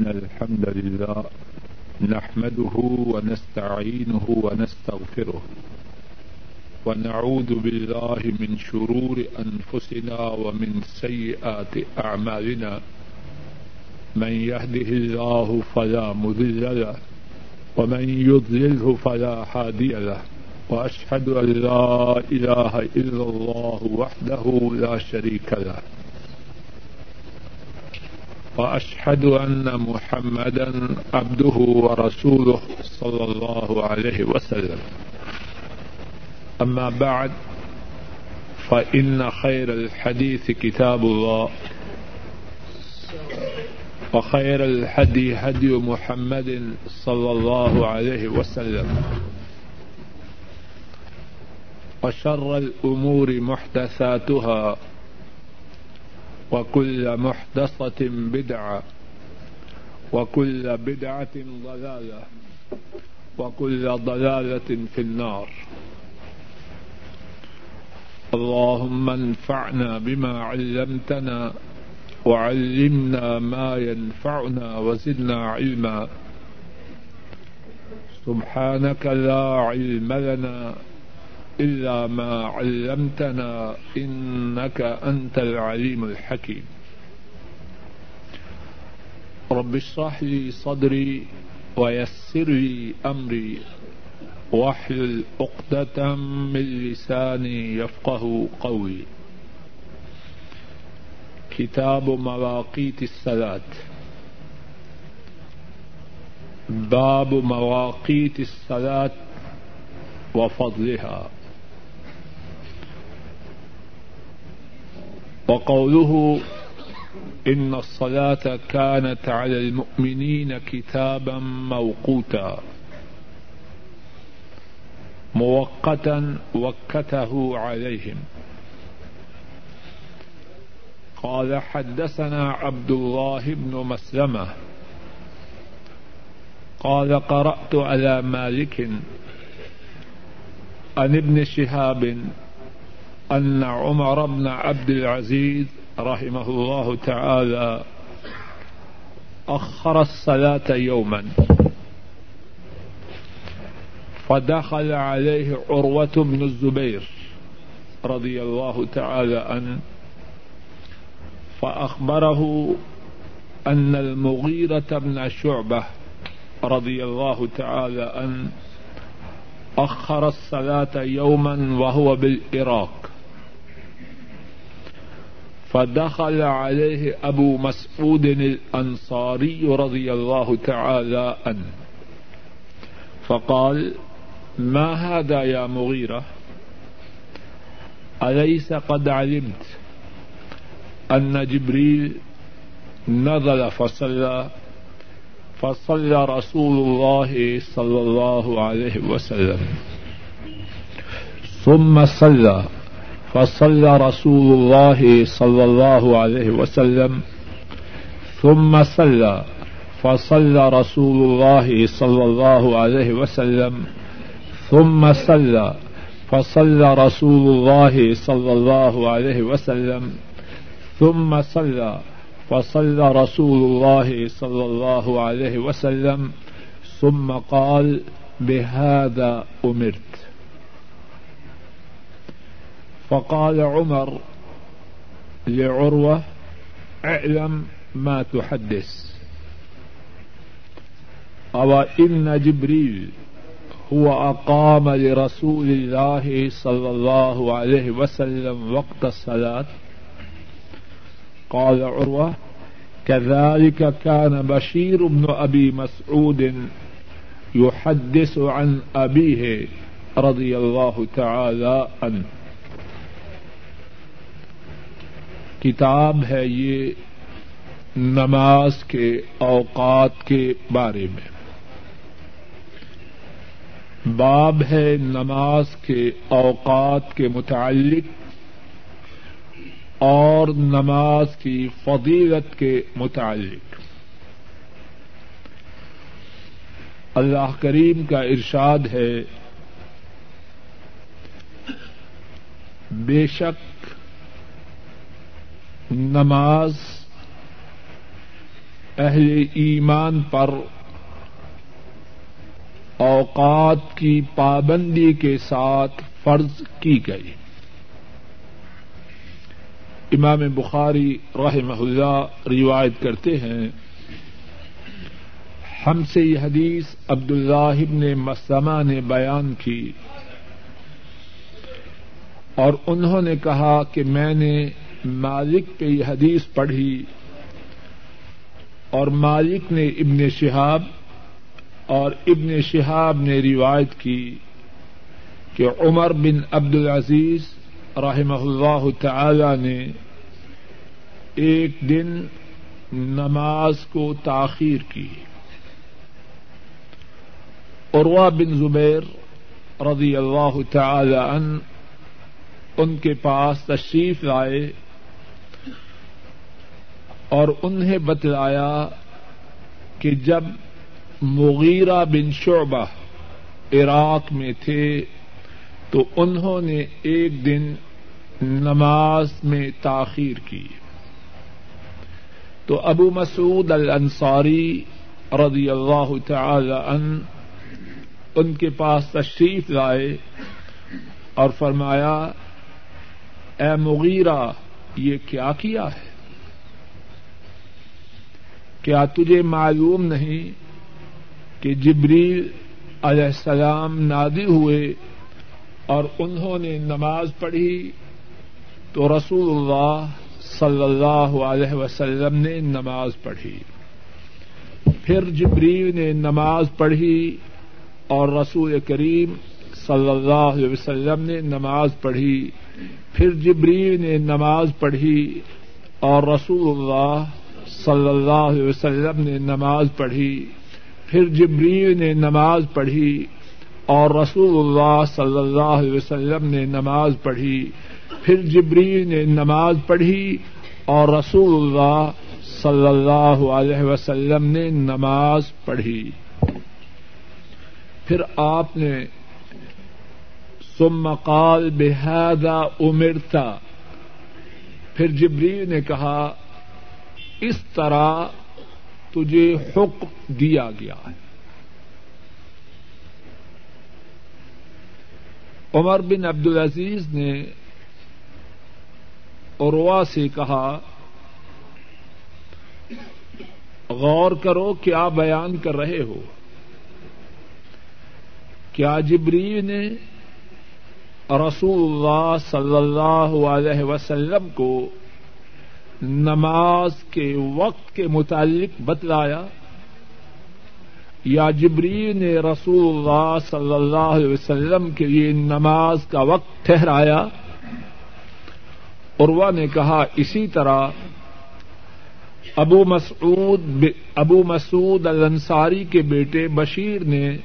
إن الحمد لله نحمده ونستعينه ونستغفره ونعوذ بالله من شرور أنفسنا ومن سيئات أعمالنا من يهده الله فلا مضل له ومن يضلله فلا هادي له وأشهد أن لا إله إلا الله وحده لا شريك له وأشهد أن محمدا عبده ورسوله صلى الله عليه وسلم. أما بعد، فإن خير الحديث كتاب الله، وخير الهدي هدي محمد صلى الله عليه وسلم، وشر الأمور محدثاتها وكل محدثة بدعة، وكل بدعة ضلالة، وكل ضلالة في النار. اللهم انفعنا بما علمتنا، وعلمنا ما ينفعنا، وزدنا علما. سبحانك لا علم لنا إلا ما علمتنا إنك أنت العليم الحكيم. رب اشرح لي صدري ويسر لي أمري واحلل عقدة من لساني يفقه قولي. كتاب مواقيت الصلاة. باب مواقيت الصلاة وفضلها. وقوله إن الصلاة كانت على المؤمنين كتابا موقوتا موقتا وكته عليهم قال حدثنا عبد الله بن مسلمة قال قرأت على مالك عن ابن شهاب أن عمر بن عبد العزيز رحمه الله تعالى أخر الصلاة يوما. فدخل عليه عروة بن الزبير رضي الله تعالى عنه، فأخبره أن المغيرة بن شعبة رضي الله تعالى عنه أخر الصلاة يوما وهو بالعراق. فدخل عليه أبو مسعود الأنصاري رضي الله تعالى عنه فقال، ما هذا يا مغيرة أليس قد علمت أن جبريل نزل فصلى فصلى رسول الله صلى الله عليه وسلم. ثم صلى فصلى رسول الله صلى الله عليه وسلم ثم صلى فصلى رسول الله صلى الله عليه وسلم ثم صلى فصلى رسول الله صلى الله عليه وسلم ثم صلى فصلى رسول الله صلى الله عليه وسلم ثم قال بهذا أمرت. فقال عمر لعروة اعلم ما تحدث. أو إن جبريل هو أقام لرسول الله صلى الله عليه وسلم وقت الصلاة؟ قال عروة كذلك كان بشير بن أبي مسعود يحدث عن أبيه رضي الله تعالى عنه. کتاب ہے یہ نماز کے اوقات کے بارے میں۔ باب ہے نماز کے اوقات کے متعلق اور نماز کی فضیلت کے متعلق۔ اللہ کریم کا ارشاد ہے، بے شک نماز اہل ایمان پر اوقات کی پابندی کے ساتھ فرض کی گئی۔ امام بخاری رحمہ اللہ روایت کرتے ہیں، ہم سے یہ حدیث عبد اللہ ابن مسلمہ نے بیان کی اور انہوں نے کہا کہ میں نے مالک پہ یہ حدیث پڑھی اور مالک نے ابن شہاب اور ابن شہاب نے روایت کی کہ عمر بن عبد العزیز رحمہ اللہ تعالی نے ایک دن نماز کو تاخیر کی۔ عروا بن زبیر رضی اللہ تعالی عنہ ان کے پاس تشریف لائے۔ اور انہیں بتلایا کہ جب مغیرہ بن شعبہ عراق میں تھے تو انہوں نے ایک دن نماز میں تاخیر کی۔ تو ابو مسعود الانصاری رضی اللہ تعالی عنہ ان کے پاس تشریف لائے اور فرمایا، اے مغیرہ، یہ کیا کیا ہے؟ کیا تجھے معلوم نہیں کہ جبریل علیہ السلام نادی ہوئے اور انہوں نے نماز پڑھی؟ تو رسول اللہ صلی اللہ علیہ وسلم نے نماز پڑھی۔ پھر جبریل نے نماز پڑھی اور رسول کریم صلی اللہ علیہ وسلم نے نماز پڑھی۔ پھر جبریل نے نماز پڑھی اور رسول اللہ صلی اللہ علیہ وسلم نے نماز پڑھی، پھر جبریل نے نماز پڑھی اور رسول اللہ صلی اللہ علیہ وسلم نے نماز پڑھی۔ پھر جبریل نے نماز پڑھی اور رسول اللہ صلی اللہ علیہ وسلم نے نماز پڑھی۔ پھر آپ نے ثم قال بهذا امرتا پھر جبریل نے کہا اس طرح تجھے حکم دیا گیا ہے۔ عمر بن عبد العزیز نے عروا سے کہا، غور کرو کیا بیان کر رہے ہو۔ کیا جبری نے رسول اللہ صلی اللہ علیہ وسلم کو نماز کے وقت کے متعلق بتلایا، یا جبری نے رسول اللہ صلی اللہ علیہ وسلم کے لیے نماز کا وقت ٹھہرایا عروا نے کہا، اسی طرح ابو مسعود ابو مسعود الانصاری کے بیٹے بشیر نے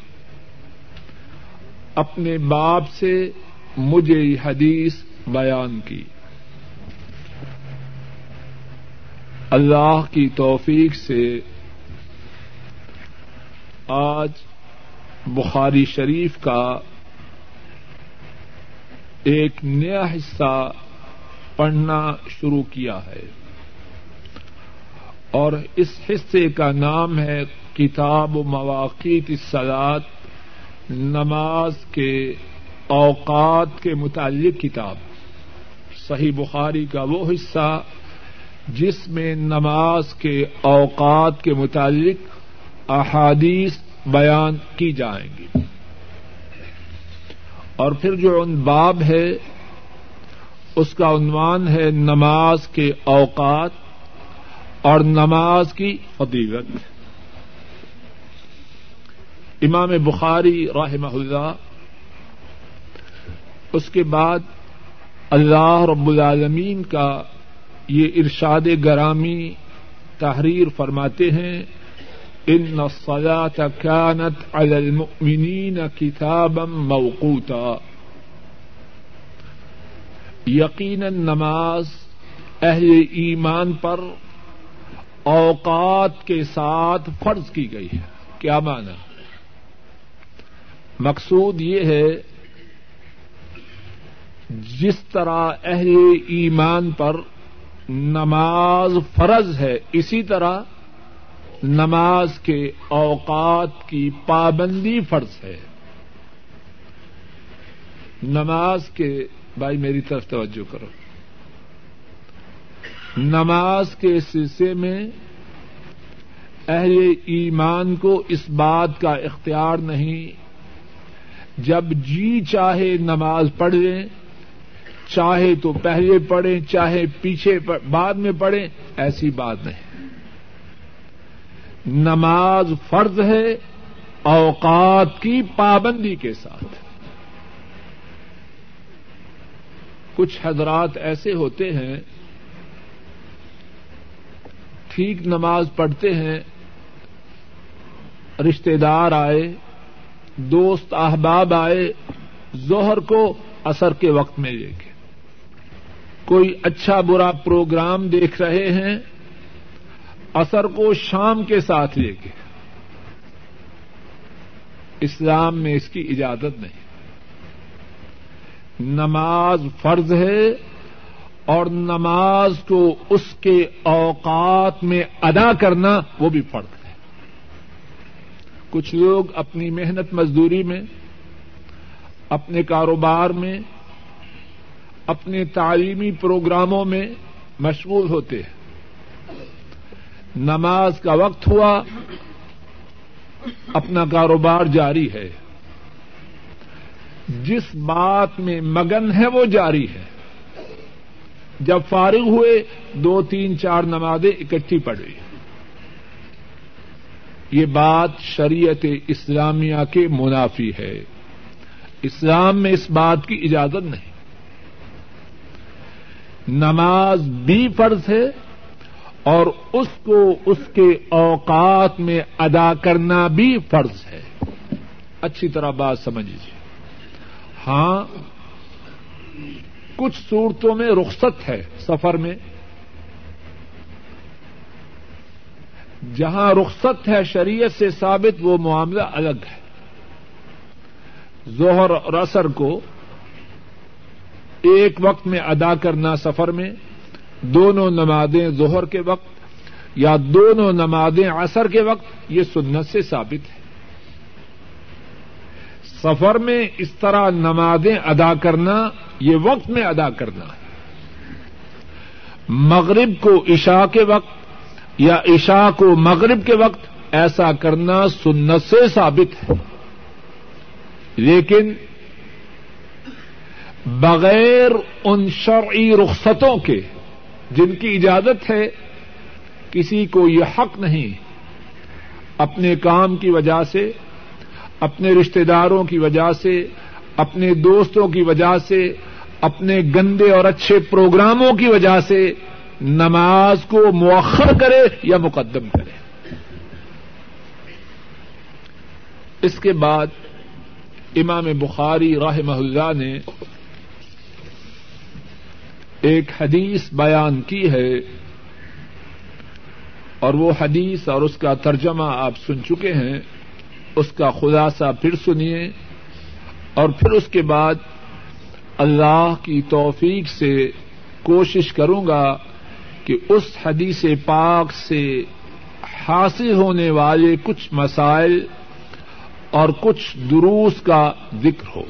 اپنے باپ سے مجھے یہ حدیث بیان کی۔ اللہ کی توفیق سے آج بخاری شریف کا ایک نیا حصہ پڑھنا شروع کیا ہے اور اس حصے کا نام ہے کتاب و مواقع سلاد نماز کے اوقات کے متعلق کتاب۔ صحیح بخاری کا وہ حصہ جس میں نماز کے اوقات کے متعلق احادیث بیان کی جائیں گی۔ اور پھر جو ان باب ہے، اس کا عنوان ہے نماز کے اوقات اور نماز کی فضیلت۔ امام بخاری رحمہ اللہ، اس کے بعد اللہ رب العالمین کا یہ ارشاد گرامی تحریر فرماتے ہیں، ان الصلاة كانت على المؤمنين كتابا موقوتا. یقینا نماز اہل ایمان پر اوقات کے ساتھ فرض کی گئی ہے۔ کیا مانا مقصود یہ ہے، جس طرح اہل ایمان پر نماز فرض ہے، اسی طرح نماز کے اوقات کی پابندی فرض ہے۔ نماز کے، بھائی میری طرف توجہ کرو۔ نماز کے سلسلے میں اہل ایمان کو اس بات کا اختیار نہیں، جب جی چاہے نماز پڑھ لیں چاہے تو پہلے پڑھیں، چاہے پیچھے بعد میں پڑھیں، ایسی بات نہیں۔ نماز فرض ہے اوقات کی پابندی کے ساتھ۔ کچھ حضرات ایسے ہوتے ہیں، ٹھیک نماز پڑھتے ہیں رشتے دار آئے، دوست احباب آئے، ظہر کو اثر کے وقت میں لے کے۔ کوئی اچھا برا پروگرام دیکھ رہے ہیں، اثر کو شام کے ساتھ لے کے۔ اسلام میں اس کی اجازت نہیں۔ نماز فرض ہے اور نماز کو اس کے اوقات میں ادا کرنا وہ بھی فرض ہے۔ کچھ لوگ اپنی محنت مزدوری میں، اپنے کاروبار میں اپنے تعلیمی پروگراموں میں مشغول ہوتے ہیں۔ نماز کا وقت ہوا، اپنا کاروبار جاری ہے۔ جس بات میں مگن ہے وہ جاری ہے۔ جب فارغ ہوئے، دو، تین، چار نمازیں اکٹھی پڑ گئی یہ بات شریعت اسلامیہ کے منافی ہے۔ اسلام میں اس بات کی اجازت نہیں۔ نماز بھی فرض ہے اور اس کو اس کے اوقات میں ادا کرنا بھی فرض ہے۔ اچھی طرح بات سمجھ لیجیے ہاں کچھ صورتوں میں رخصت ہے سفر میں۔ جہاں رخصت ہے شریعت سے ثابت وہ معاملہ الگ ہے۔ ظہر اور اثر کو ایک وقت میں ادا کرنا سفر میں، دونوں نمازیں ظہر کے وقت یا دونوں نمازیں اثر کے وقت، یہ سنت سے ثابت ہے۔ سفر میں اس طرح نمازیں ادا کرنا، یہ وقت میں ادا کرنا۔ ہے مغرب کو عشاء کے وقت یا عشاء کو مغرب کے وقت ایسا کرنا سنت سے ثابت ہے۔ لیکن بغیر ان شرعی رخصتوں کے جن کی اجازت ہے، کسی کو یہ حق نہیں۔ اپنے کام کی وجہ سے، اپنے رشتے داروں کی وجہ سے، اپنے دوستوں کی وجہ سے، اپنے گندے اور اچھے پروگراموں کی وجہ سے نماز کو مؤخر کرے یا مقدم کرے۔ اس کے بعد امام بخاری راہ اللہ نے ایک حدیث بیان کی ہے اور وہ حدیث اور اس کا ترجمہ آپ سن چکے ہیں، اس کا خلاصہ پھر سنیے اور پھر اس کے بعد اللہ کی توفیق سے کوشش کروں گا کہ اس حدیث پاک سے حاصل ہونے والے کچھ مسائل اور کچھ دروس کا ذکر ہو۔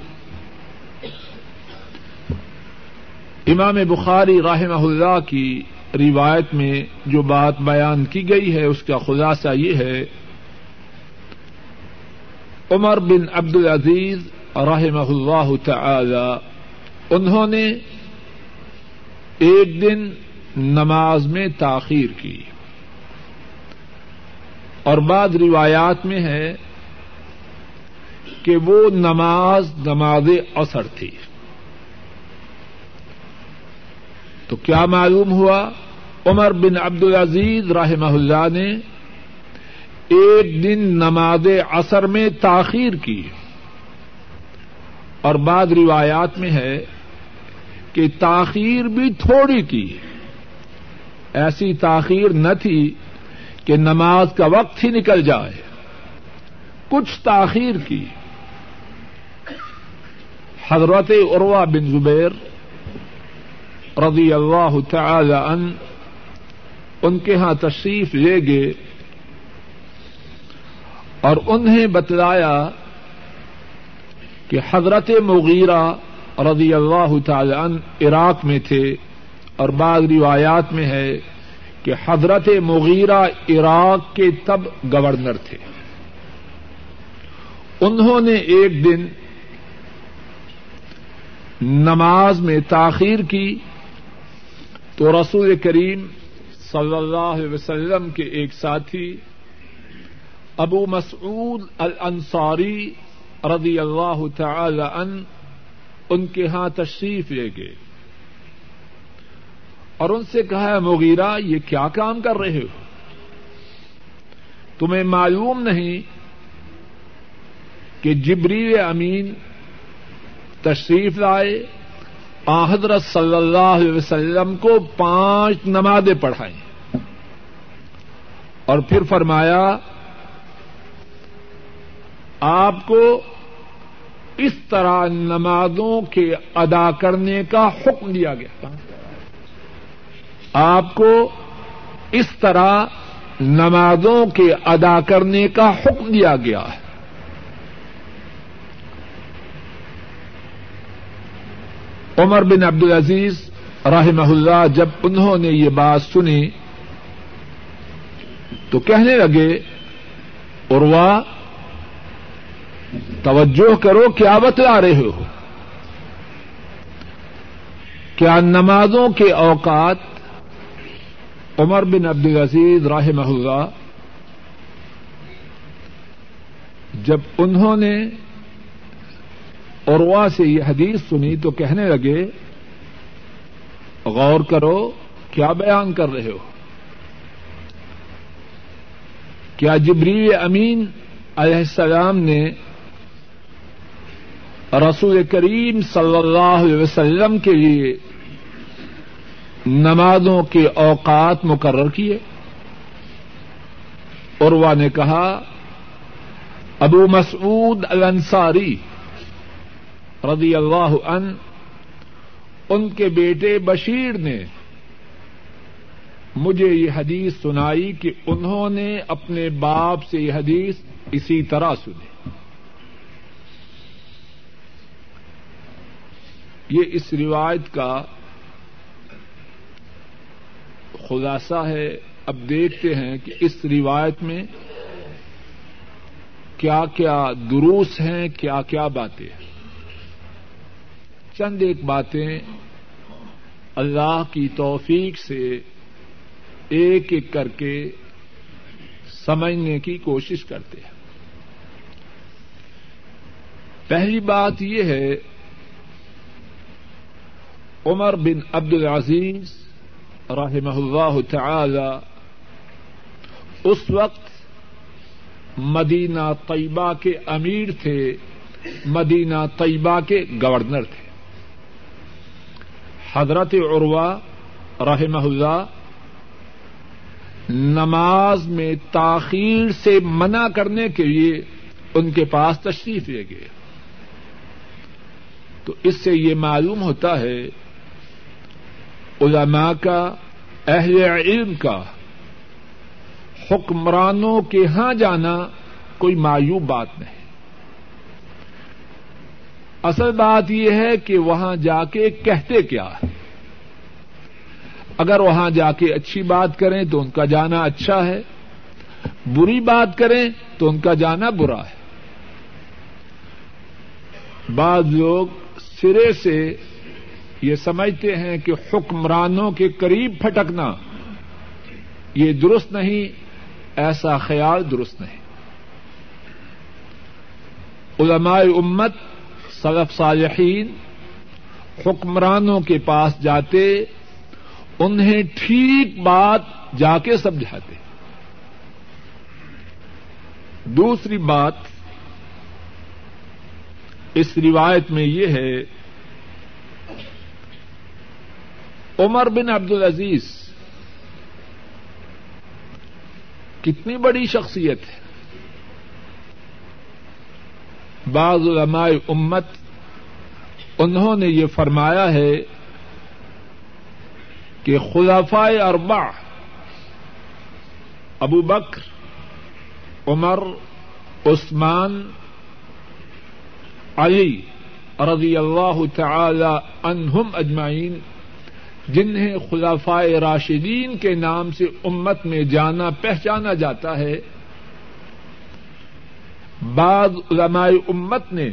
امام بخاری رحمہ اللہ کی روایت میں جو بات بیان کی گئی ہے، اس کا خلاصہ یہ ہے، عمر بن عبد العزیز رحمہ اللہ تعالی، انہوں نے ایک دن نماز میں تاخیر کی۔ اور بعد روایات میں ہے کہ وہ نماز نماز اثر تھی۔ تو کیا معلوم ہوا؟ عمر بن عبد العزیز رحمہ اللہ نے ایک دن نماز اثر میں تاخیر کی اور بعد روایات میں ہے کہ تاخیر بھی تھوڑی کی ایسی تاخیر نہ تھی کہ نماز کا وقت ہی نکل جائے۔ کچھ تاخیر کی۔ حضرت عروا بن زبیر رضی اللہ تعالی ان ان کے ہاں تشریف لے گئے اور انہیں بتلایا کہ حضرت مغیرہ رضی اللہ تعالی عنہ عراق میں تھے اور بعض روایات میں ہے کہ حضرت مغیرہ عراق کے تب گورنر تھے۔ انہوں نے ایک دن نماز میں تاخیر کی تو رسول کریم صلی اللہ علیہ وسلم کے ایک ساتھی، ابو مسعود الانصاری رضی اللہ تعالی ان ان کے ہاں تشریف لے گئے۔ اور ان سے کہا مغیرہ، یہ کیا کام کر رہے ہو؟ تمہیں معلوم نہیں کہ جبریل امین تشریف لائے حضرت صلی اللہ علیہ وسلم کو پانچ نمازیں پڑھائیں۔ اور پھر فرمایا، آپ کو اس طرح نمازوں کے ادا کرنے کا حکم دیا گیا۔ آپ کو اس طرح نمازوں کے ادا کرنے کا حکم دیا گیا ہے۔ عمر بن عبد العزیز رحمہ اللہ جب انہوں نے یہ بات سنی تو کہنے لگے اروا توجہ کرو کیا بتلا رہے ہو۔ کیا نمازوں کے اوقات عمر بن عبد العزیز رحمہ اللہ جب انہوں نے اروا سے یہ حدیث سنی تو کہنے لگے، غور کرو، کیا بیان کر رہے ہو؟ کیا جبری امین علیہ السلام نے رسول کریم صلی اللہ علیہ وسلم کے لیے نمازوں کے اوقات مقرر کیے؟ اروا نے کہا، ابو مسعود الانصاری رضی اللہ ان ان کے بیٹے بشیر نے مجھے یہ حدیث سنائی کہ انہوں نے اپنے باپ سے یہ حدیث اسی طرح سنی۔ یہ اس روایت کا خلاصہ ہے۔ اب دیکھتے ہیں کہ اس روایت میں کیا کیا دروس ہیں، کیا کیا باتیں ہیں۔ چند ایک باتیں اللہ کی توفیق سے ایک ایک کر کے سمجھنے کی کوشش کرتے ہیں۔ پہلی بات یہ ہے، عمر بن عبد العزیز رحمہ اللہ تعالی اس وقت مدینہ طیبہ کے امیر تھے، مدینہ طیبہ کے گورنر تھے۔ حضرت عروا رحمہ اللہ نماز میں تاخیر سے منع کرنے کے لیے ان کے پاس تشریف لے گئے۔ تو اس سے یہ معلوم ہوتا ہے علماء کا، اہل علم کا حکمرانوں کے ہاں جانا کوئی معیوب بات نہیں۔ اصل بات یہ ہے کہ وہاں جا کے کہتے کیا ہے۔ اگر وہاں جا کے اچھی بات کریں تو ان کا جانا اچھا ہے۔ بری بات کریں تو ان کا جانا برا ہے۔ بعض لوگ سرے سے یہ سمجھتے ہیں کہ حکمرانوں کے قریب پھٹکنا یہ درست نہیں، ایسا خیال درست نہیں۔ علماء امت سلف صالحین، حکمرانوں کے پاس جاتے، انہیں ٹھیک بات جا کے سمجھاتے۔ دوسری بات اس روایت میں یہ ہے، عمر بن عبد العزیز کتنی بڑی شخصیت ہے۔ بعض علماء امت انہوں نے یہ فرمایا ہے کہ خلافائے اربع، ابو بکر، عمر، عثمان، علی رضی اللہ تعالی عنہم اجمعین، جنہیں خلافۂ راشدین کے نام سے امت میں جانا پہچانا جاتا ہے۔ بعض علماء امت نے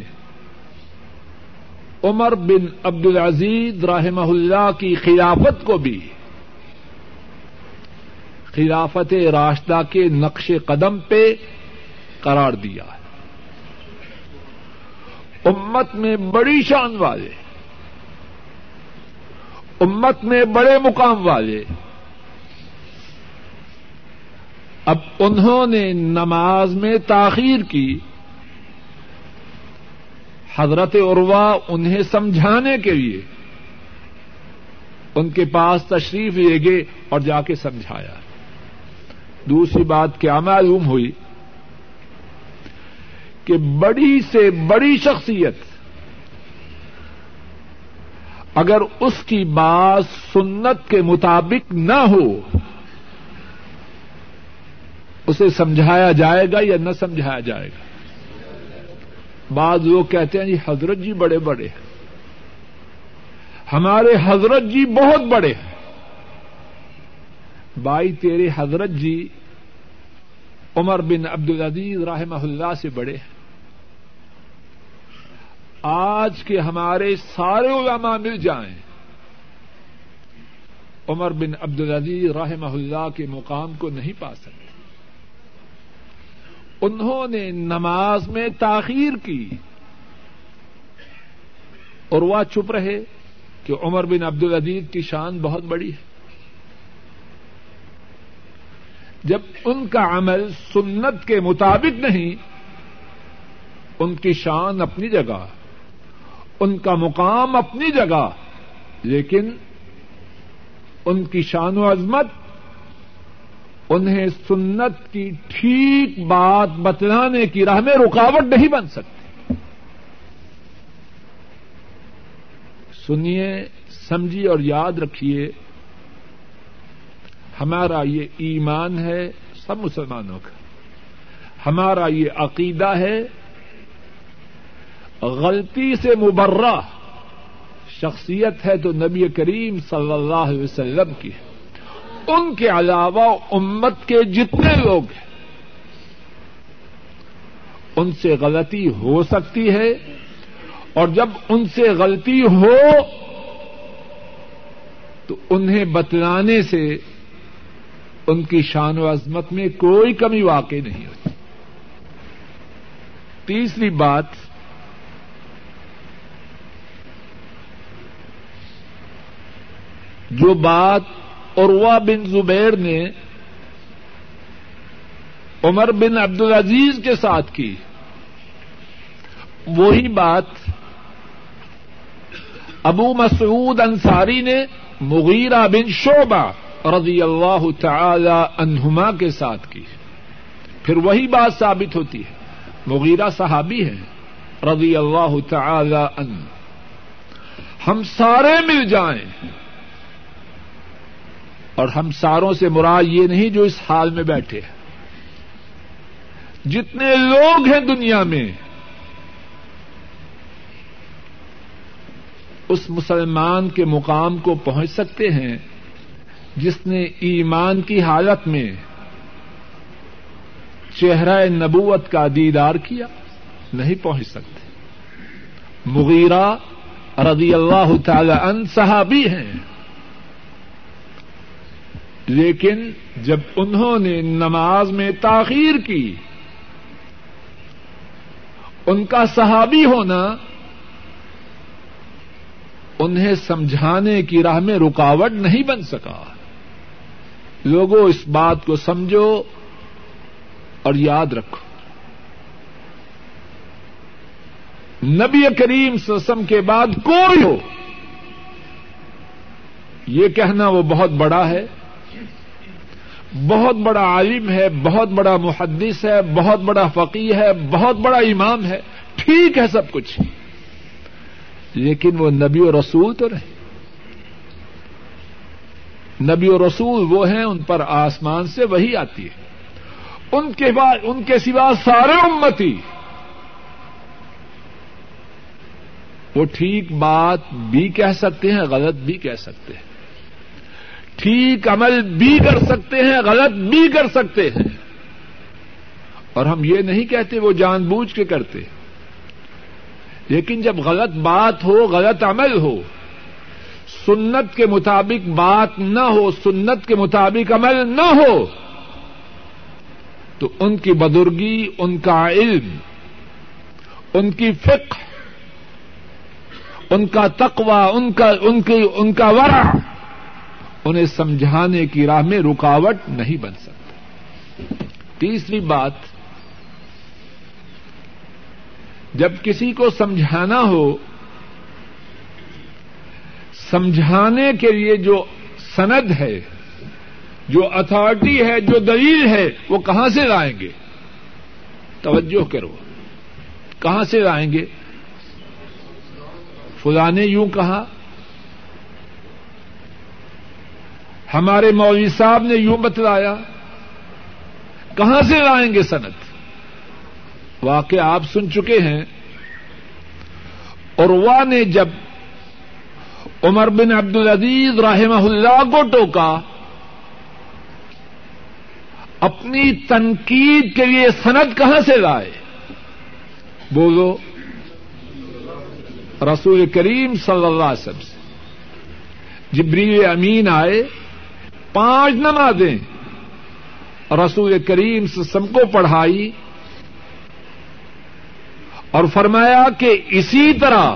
عمر بن عبد العزیز رحمہ اللہ کی خلافت کو بھی خلافت راشدہ کے نقش قدم پہ قرار دیا۔ ہے امت میں بڑی شان والے، امت میں بڑے مقام والے اب انہوں نے نماز میں تاخیر کی۔ حضرت عروا انہیں سمجھانے کے لیے ان کے پاس تشریف لے گئے اور جا کے سمجھایا۔ دوسری بات کیا معلوم ہوئی کہ بڑی سے بڑی شخصیت اگر اس کی بات سنت کے مطابق نہ ہو اسے سمجھایا جائے گا یا نہ سمجھایا جائے گا؟ بعض لوگ کہتے ہیں جی حضرت جی بڑے بڑے ہیں۔ ہمارے حضرت جی بہت بڑے ہیں۔ بھائی تیرے حضرت جی عمر بن عبد العزیز رحمہ اللہ سے بڑے ہیں۔ آج کے ہمارے سارے علماء مل جائیں۔ عمر بن عبد العزیز رحمہ اللہ کے مقام کو نہیں پا سکتے۔ انہوں نے نماز میں تاخیر کی اور وہ چپ رہے کہ عمر بن عبد العزیز کی شان بہت بڑی ہے۔ جب ان کا عمل سنت کے مطابق نہیں، ان کی شان اپنی جگہ، ان کا مقام اپنی جگہ، لیکن ان کی شان و عظمت انہیں سنت کی ٹھیک بات بتلانے کی راہ میں رکاوٹ نہیں بن سکتی۔ سنیے، سمجھیے اور یاد رکھیے، ہمارا یہ ایمان ہے سب مسلمانوں کا۔ ہمارا یہ عقیدہ ہے، غلطی سے مبرہ شخصیت ہے تو نبی کریم صلی اللہ علیہ وسلم کی ہے۔ ان کے علاوہ امت کے جتنے لوگ ہیں، ان سے غلطی ہو سکتی ہے، اور جب ان سے غلطی ہو، تو انہیں بتلانے سے ان کی شان و عظمت میں کوئی کمی واقع نہیں ہوتی۔ تیسری بات، جو بات عروا بن زبیر نے عمر بن عبد العزیز کے ساتھ کی۔ وہی بات ابو مسعود انصاری نے مغیرہ بن شعبہ رضی اللہ تعالی عنہما کے ساتھ کی۔ پھر وہی بات ثابت ہوتی ہے۔ مغیرہ صحابی ہے رضی اللہ تعالی عنہ۔ ہم سارے مل جائیں۔ اور ہم ساروں سے مراد یہ نہیں جو اس حال میں بیٹھے ہیں۔ جتنے لوگ ہیں دنیا میں، اس مسلمان کے مقام کو پہنچ سکتے ہیں جس نے ایمان کی حالت میں چہرہ نبوت کا دیدار کیا، نہیں پہنچ سکتے۔ مغیرہ رضی اللہ تعالی ان صحابی ہیں۔ لیکن جب انہوں نے نماز میں تاخیر کی، ان کا صحابی ہونا، انہیں سمجھانے کی راہ میں رکاوٹ نہیں بن سکا۔ لوگوں اس بات کو سمجھو اور یاد رکھو۔ نبی کریم سسم کے بعد کوئی ہو، یہ کہنا وہ بہت بڑا ہے۔ بہت بڑا عالم ہے، بہت بڑا محدث ہے، بہت بڑا فقی ہے، بہت بڑا امام ہے۔ ٹھیک ہے سب کچھ۔ لیکن وہ نبی و رسول تو نہیں۔ نبی و رسول وہ ہیں، ان پر آسمان سے وہی آتی ہے۔ ان کے بعد، ان کے سوا سارے امتی۔ وہ ٹھیک بات بھی کہہ سکتے ہیں، غلط بھی کہہ سکتے ہیں۔ ٹھیک عمل بھی کر سکتے ہیں، غلط بھی کر سکتے ہیں۔ اور ہم یہ نہیں کہتے وہ جان بوجھ کے کرتے۔ لیکن جب غلط بات ہو، غلط عمل ہو، سنت کے مطابق بات نہ ہو، سنت کے مطابق عمل نہ ہو، تو ان کی بدرگی، ان کا علم، ان کی فقہ، ان کا تقوی، ان کا، ان کی، ان کا ورع انہیں سمجھانے کی راہ میں رکاوٹ نہیں بن سکتا۔ تیسری بات، جب کسی کو سمجھانا ہو، سمجھانے کے لیے جو سند ہے، جو اتارٹی ہے، جو دلیل ہے، وہ کہاں سے لائیں گے؟ توجہ کرو۔ کہاں سے لائیں گے؟ فلاں نے یوں کہا ہمارے مولوی صاحب نے یوں بتلایا، کہاں سے لائیں گے صنعت؟ واقع آپ سن چکے ہیں۔ اور وہ نے جب عمر بن عبد العزیز رحمہ اللہ کو ٹوکا، اپنی تنقید کے لیے سند کہاں سے لائے؟ بولو، رسول کریم صلی اللہ علیہ وسلم سے۔ جبریل امین آئے۔ پانچ نمازیں۔ رسول کریم سے سب کو پڑھائی اور فرمایا کہ اسی طرح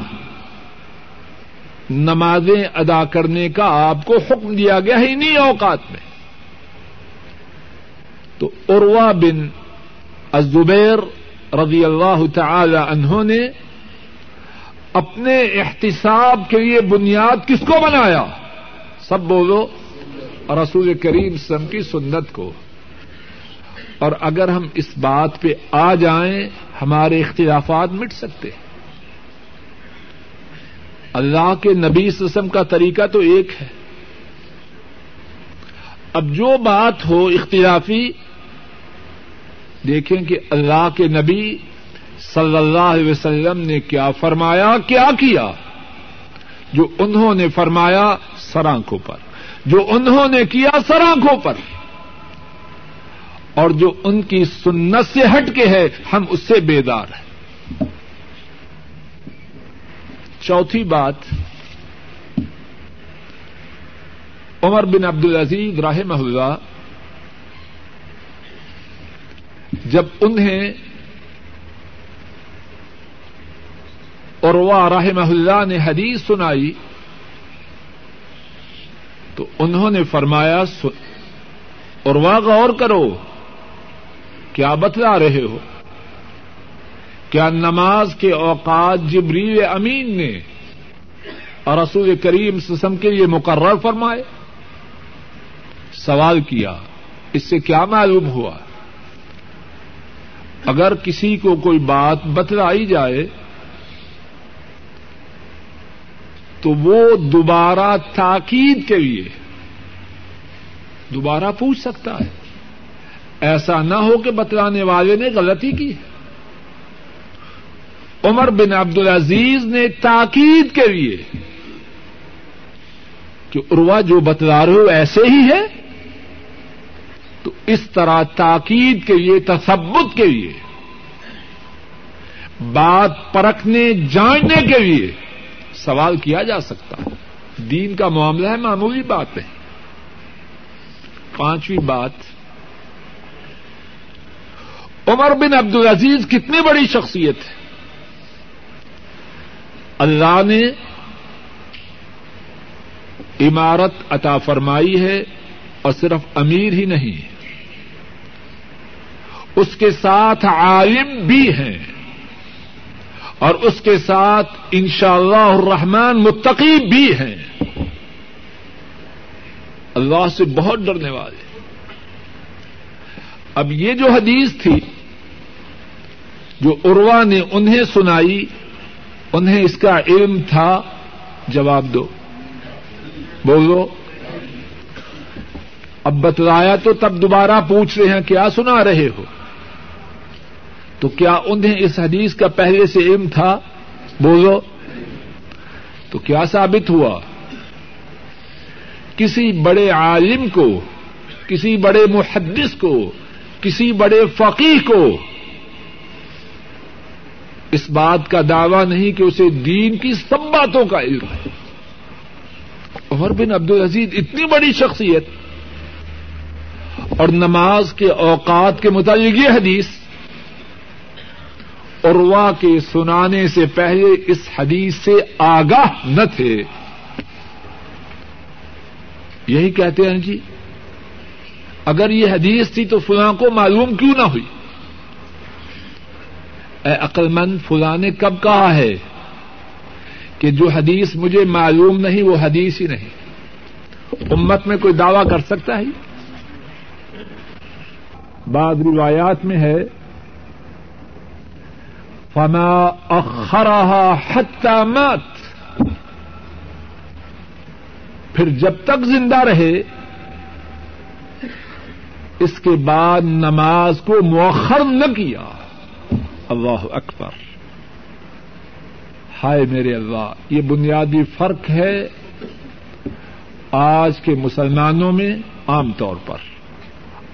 نمازیں ادا کرنے کا آپ کو حکم دیا گیا ہے انہیں اوقات میں۔ تو اروا بن الزبیر رضی اللہ تعالی انہوں نے اپنے احتساب کے لیے بنیاد کس کو بنایا؟ سب بولو۔ رسول کریم سم کی سنت کو۔ اور اگر ہم اس بات پہ آ جائیں، ہمارے اختلافات مٹ سکتے۔ اللہ کے نبی سسم کا طریقہ تو ایک ہے۔ اب جو بات ہو اختلافی، دیکھیں کہ اللہ کے نبی صلی اللہ علیہ وسلم نے کیا فرمایا، کیا کیا؟ جو انہوں نے فرمایا، سرانکوں پر۔ جو انہوں نے کیا سرانکوں پر، اور جو ان کی سنت سے ہٹ کے ہے، ہم اس سے بیدار ہیں۔ چوتھی بات، عمر بن عبد العزیز راہ محلہ جب انہیں اور راہ محلہ نے حدیث سنائی تو انہوں نے فرمایا اور وہ غور کرو، کیا بتلا رہے ہو؟ کیا نماز کے اوقات جبریل امین نے اور رسول کریم سسم کے لیے مقرر فرمائے؟ سوال کیا، اس سے کیا معلوم ہوا؟ اگر کسی کو کوئی بات بتلائی جائے تو وہ دوبارہ تاکید کے لیے دوبارہ پوچھ سکتا ہے۔ ایسا نہ ہو کہ بتلانے والے نے غلطی کی۔ عمر بن عبد العزیز نے تاکید کے لیے کہ اروا جو بتلا رہے ہو ایسے ہی ہے۔ تو اس طرح تاکید کے لیے تصبت کے لیے، بات پرکھنے، جاننے کے لیے سوال کیا جا سکتا دین کا معاملہ ہے، معمولی بات ہے۔ پانچویں بات، عمر بن عبد العزیز کتنی بڑی شخصیت ہے۔ اللہ نے عمارت عطا فرمائی ہے اور صرف امیر ہی نہیں اس کے ساتھ عالم بھی ہیں۔ اور اس کے ساتھ ان شاء اللہ متقی بھی ہیں۔ اللہ سے بہت ڈرنے والے۔ اب یہ جو حدیث تھی، جو اروا نے انہیں سنائی، انہیں اس کا علم تھا، جواب دو۔ بولو۔ اب بتلایا تو تب دوبارہ پوچھ رہے ہیں، کیا سنا رہے ہو؟ تو کیا انہیں اس حدیث کا پہلے سے علم تھا؟ بولو۔ تو کیا ثابت ہوا؟ کسی بڑے عالم کو، کسی بڑے محدث کو، کسی بڑے فقیر کو۔ اس بات کا دعوی نہیں کہ اسے دین کی سب باتوں کا علم ہے۔ عمر بن عبد العزیز اتنی بڑی شخصیت، اور نماز کے اوقات کے متعلق یہ حدیث عروا کے سنانے سے پہلے اس حدیث سے آگاہ نہ تھے۔ یہی کہتے ہیں جی اگر یہ حدیث تھی تو فلاں کو معلوم کیوں نہ ہوئی؟ اے عقل مند، فلاں نے کب کہا ہے کہ جو حدیث مجھے معلوم نہیں، وہ حدیث ہی نہیں۔ امت میں کوئی دعوی کر سکتا ہے؟ بعض روایات میں ہے فما اخرها حتى مات۔ پھر جب تک زندہ رہے، اس کے بعد نماز کو مؤخر نہ کیا۔ اللہ اکبر۔ ہائے میرے اللہ، یہ بنیادی فرق ہے آج کے مسلمانوں میں عام طور پر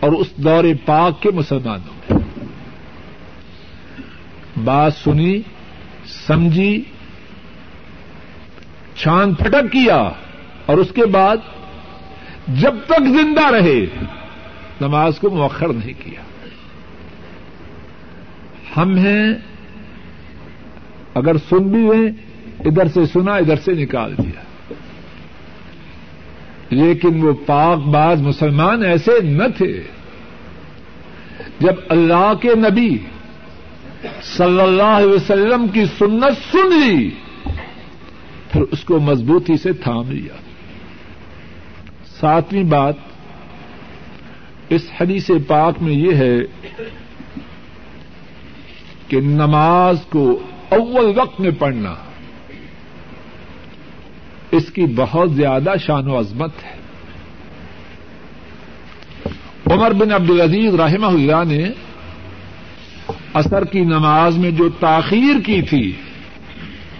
اور اس دور پاک کے مسلمانوں میں۔ بات سنی، سمجھی، چھان پھٹک کیا اور اس کے بعد جب تک زندہ رہے، نماز کو مؤخر نہیں کیا۔ ہم ہیں، اگر سن بھی لیں ادھر سے سنا، ادھر سے نکال دیا۔ لیکن وہ پاک باز مسلمان ایسے نہ تھے جب اللہ کے نبی صلی اللہ علیہ وسلم کی سنت سن لی، پھر اس کو مضبوطی سے تھام لیا۔ ساتویں بات اس حدیث پاک میں یہ ہے کہ نماز کو اول وقت میں پڑھنا، اس کی بہت زیادہ شان و عظمت ہے۔ عمر بن عبد العزیز رحمہ اللہ نے اثر کی نماز میں جو تاخیر کی تھی،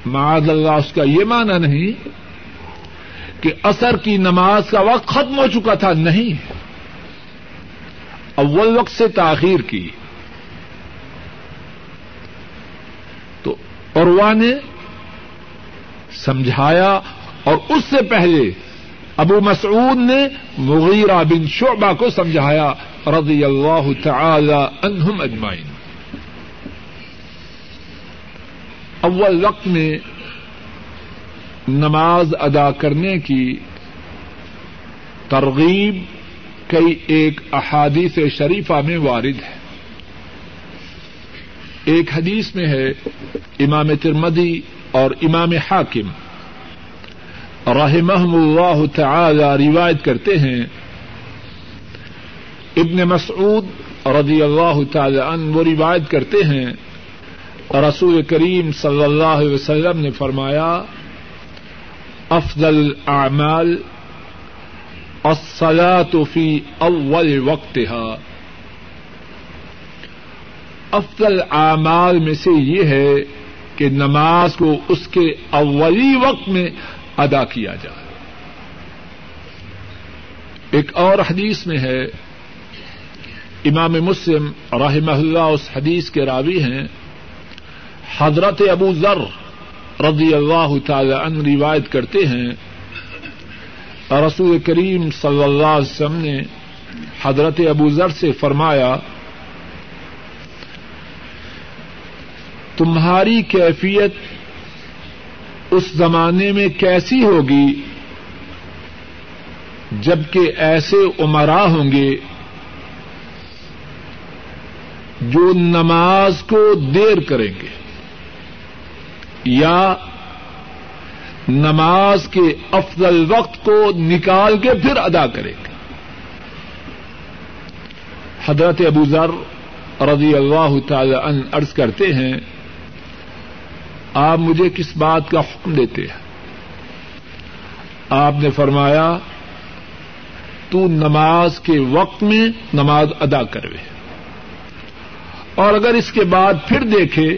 معاذ اللہ اس کا یہ مانا نہیں کہ اثر کی نماز کا وقت ختم ہو چکا تھا، نہیں۔ اول وقت سے تاخیر کی۔ تو عروا نے سمجھایا اور اس سے پہلے ابو مسعود نے مغیرہ بن شعبہ کو سمجھایا، رضی اللہ تعالی عنہم اجمائن اول وقت میں نماز ادا کرنے کی ترغیب کئی ایک احادیث شریفہ میں وارد ہے۔ ایک حدیث میں ہے امام ترمدی اور امام حاکم۔ رحمہ اللہ تعالی روایت کرتے ہیں۔ ابن مسعود رضی اللہ تعالی عنہ وہ روایت کرتے ہیں۔ رسول کریم صلی اللہ علیہ وسلم نے فرمایا، افضل اعمال الصلاة فی اول وقتها افضل اعمال میں سے یہ ہے کہ نماز کو اس کے اولی وقت میں ادا کیا جائے۔ ایک اور حدیث میں ہے، امام مسلم رحمہ اللہ اس حدیث کے راوی ہیں حضرت ابو ذر رضی اللہ تعالی عنہ روایت کرتے ہیں، رسول کریم صلی اللہ علیہ وسلم نے حضرت ابو ذر سے فرمایا، تمہاری کیفیت اس زمانے میں کیسی ہوگی جبکہ ایسے عمرا ہوں گے جو نماز کو دیر کریں گے۔ یا نماز کے افضل وقت کو نکال کے پھر ادا کرے گا۔ حضرت ابو ذر رضی اللہ تعالی عنہ عرض کرتے ہیں، آپ مجھے کس بات کا حکم دیتے ہیں؟ آپ نے فرمایا، تو نماز کے وقت میں نماز ادا کرے اور اگر اس کے بعد پھر دیکھے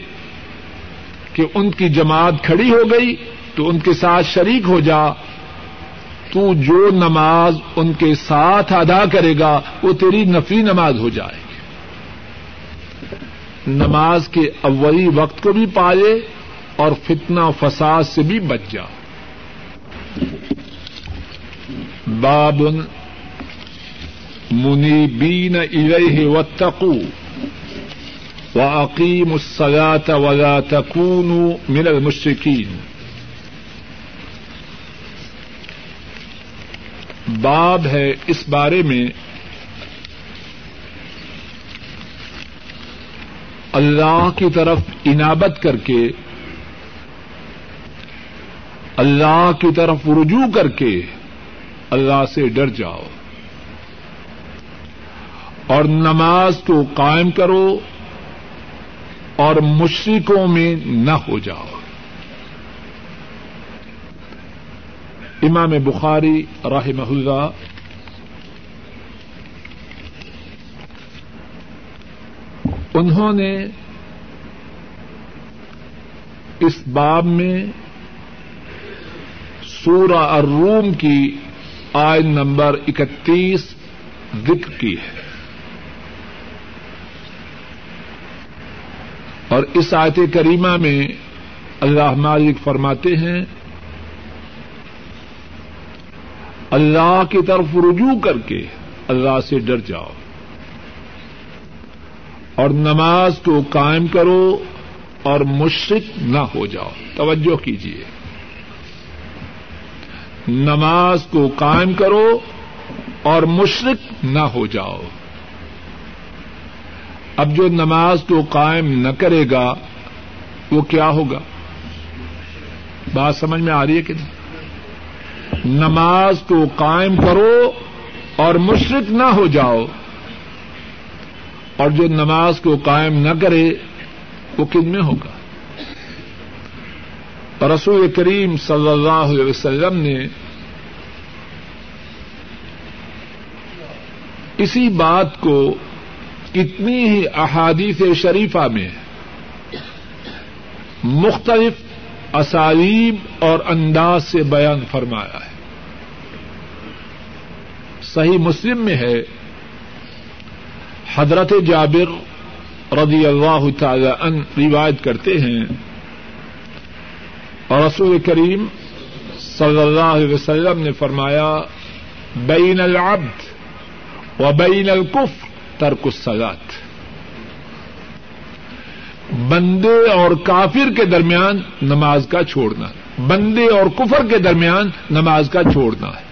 کہ ان کی جماعت کھڑی ہو گئی تو ان کے ساتھ شریک ہو جا۔ تو جو نماز ان کے ساتھ ادا کرے گا، وہ تیری نفی نماز ہو جائے گی۔ نماز کے اولی وقت کو بھی پائے اور فتنہ فساد سے بھی بچ جا۔ بابن منی بین ارح و تقو ولا تکون من المشرقین باب ہے اس بارے میں اللہ کی طرف انابت کر کے، اللہ کی طرف رجوع کر کے اللہ سے ڈر جاؤ اور نماز کو قائم کرو اور مشرقوں میں نہ ہو جاؤ۔ امام بخاری راہ اللہ انہوں نے اس باب میں سورہ الروم کی آئن نمبر اکتیس ذکر کی ہے۔ اور اس آیت کریمہ میں اللہ مالک فرماتے ہیں، اللہ کی طرف رجوع کر کے اللہ سے ڈر جاؤ اور نماز کو قائم کرو اور مشرق نہ ہو جاؤ۔ توجہ کیجیے نماز کو قائم کرو اور مشرق نہ ہو جاؤ۔ اب جو نماز کو قائم نہ کرے گا، وہ کیا ہوگا؟ بات سمجھ میں آ رہی ہے کہ نہیں؟ نماز کو قائم کرو اور مشرق نہ ہو جاؤ۔ اور جو نماز کو قائم نہ کرے، وہ کن میں ہوگا؟ رسول کریم صلی اللہ علیہ وسلم نے اسی بات کو کتنی ہی احادیث شریفہ میں مختلف اسالیب اور انداز سے بیان فرمایا ہے۔ صحیح مسلم میں ہے۔ حضرت جابر رضی اللہ تعالی ان روایت کرتے ہیں۔ اور رسول کریم صلی اللہ علیہ وسلم نے فرمایا، بین العبد و بین القف ترک الصلاط بندے اور کافر کے درمیان نماز کا چھوڑنا، بندے اور کفر کے درمیان نماز کا چھوڑنا۔ ہے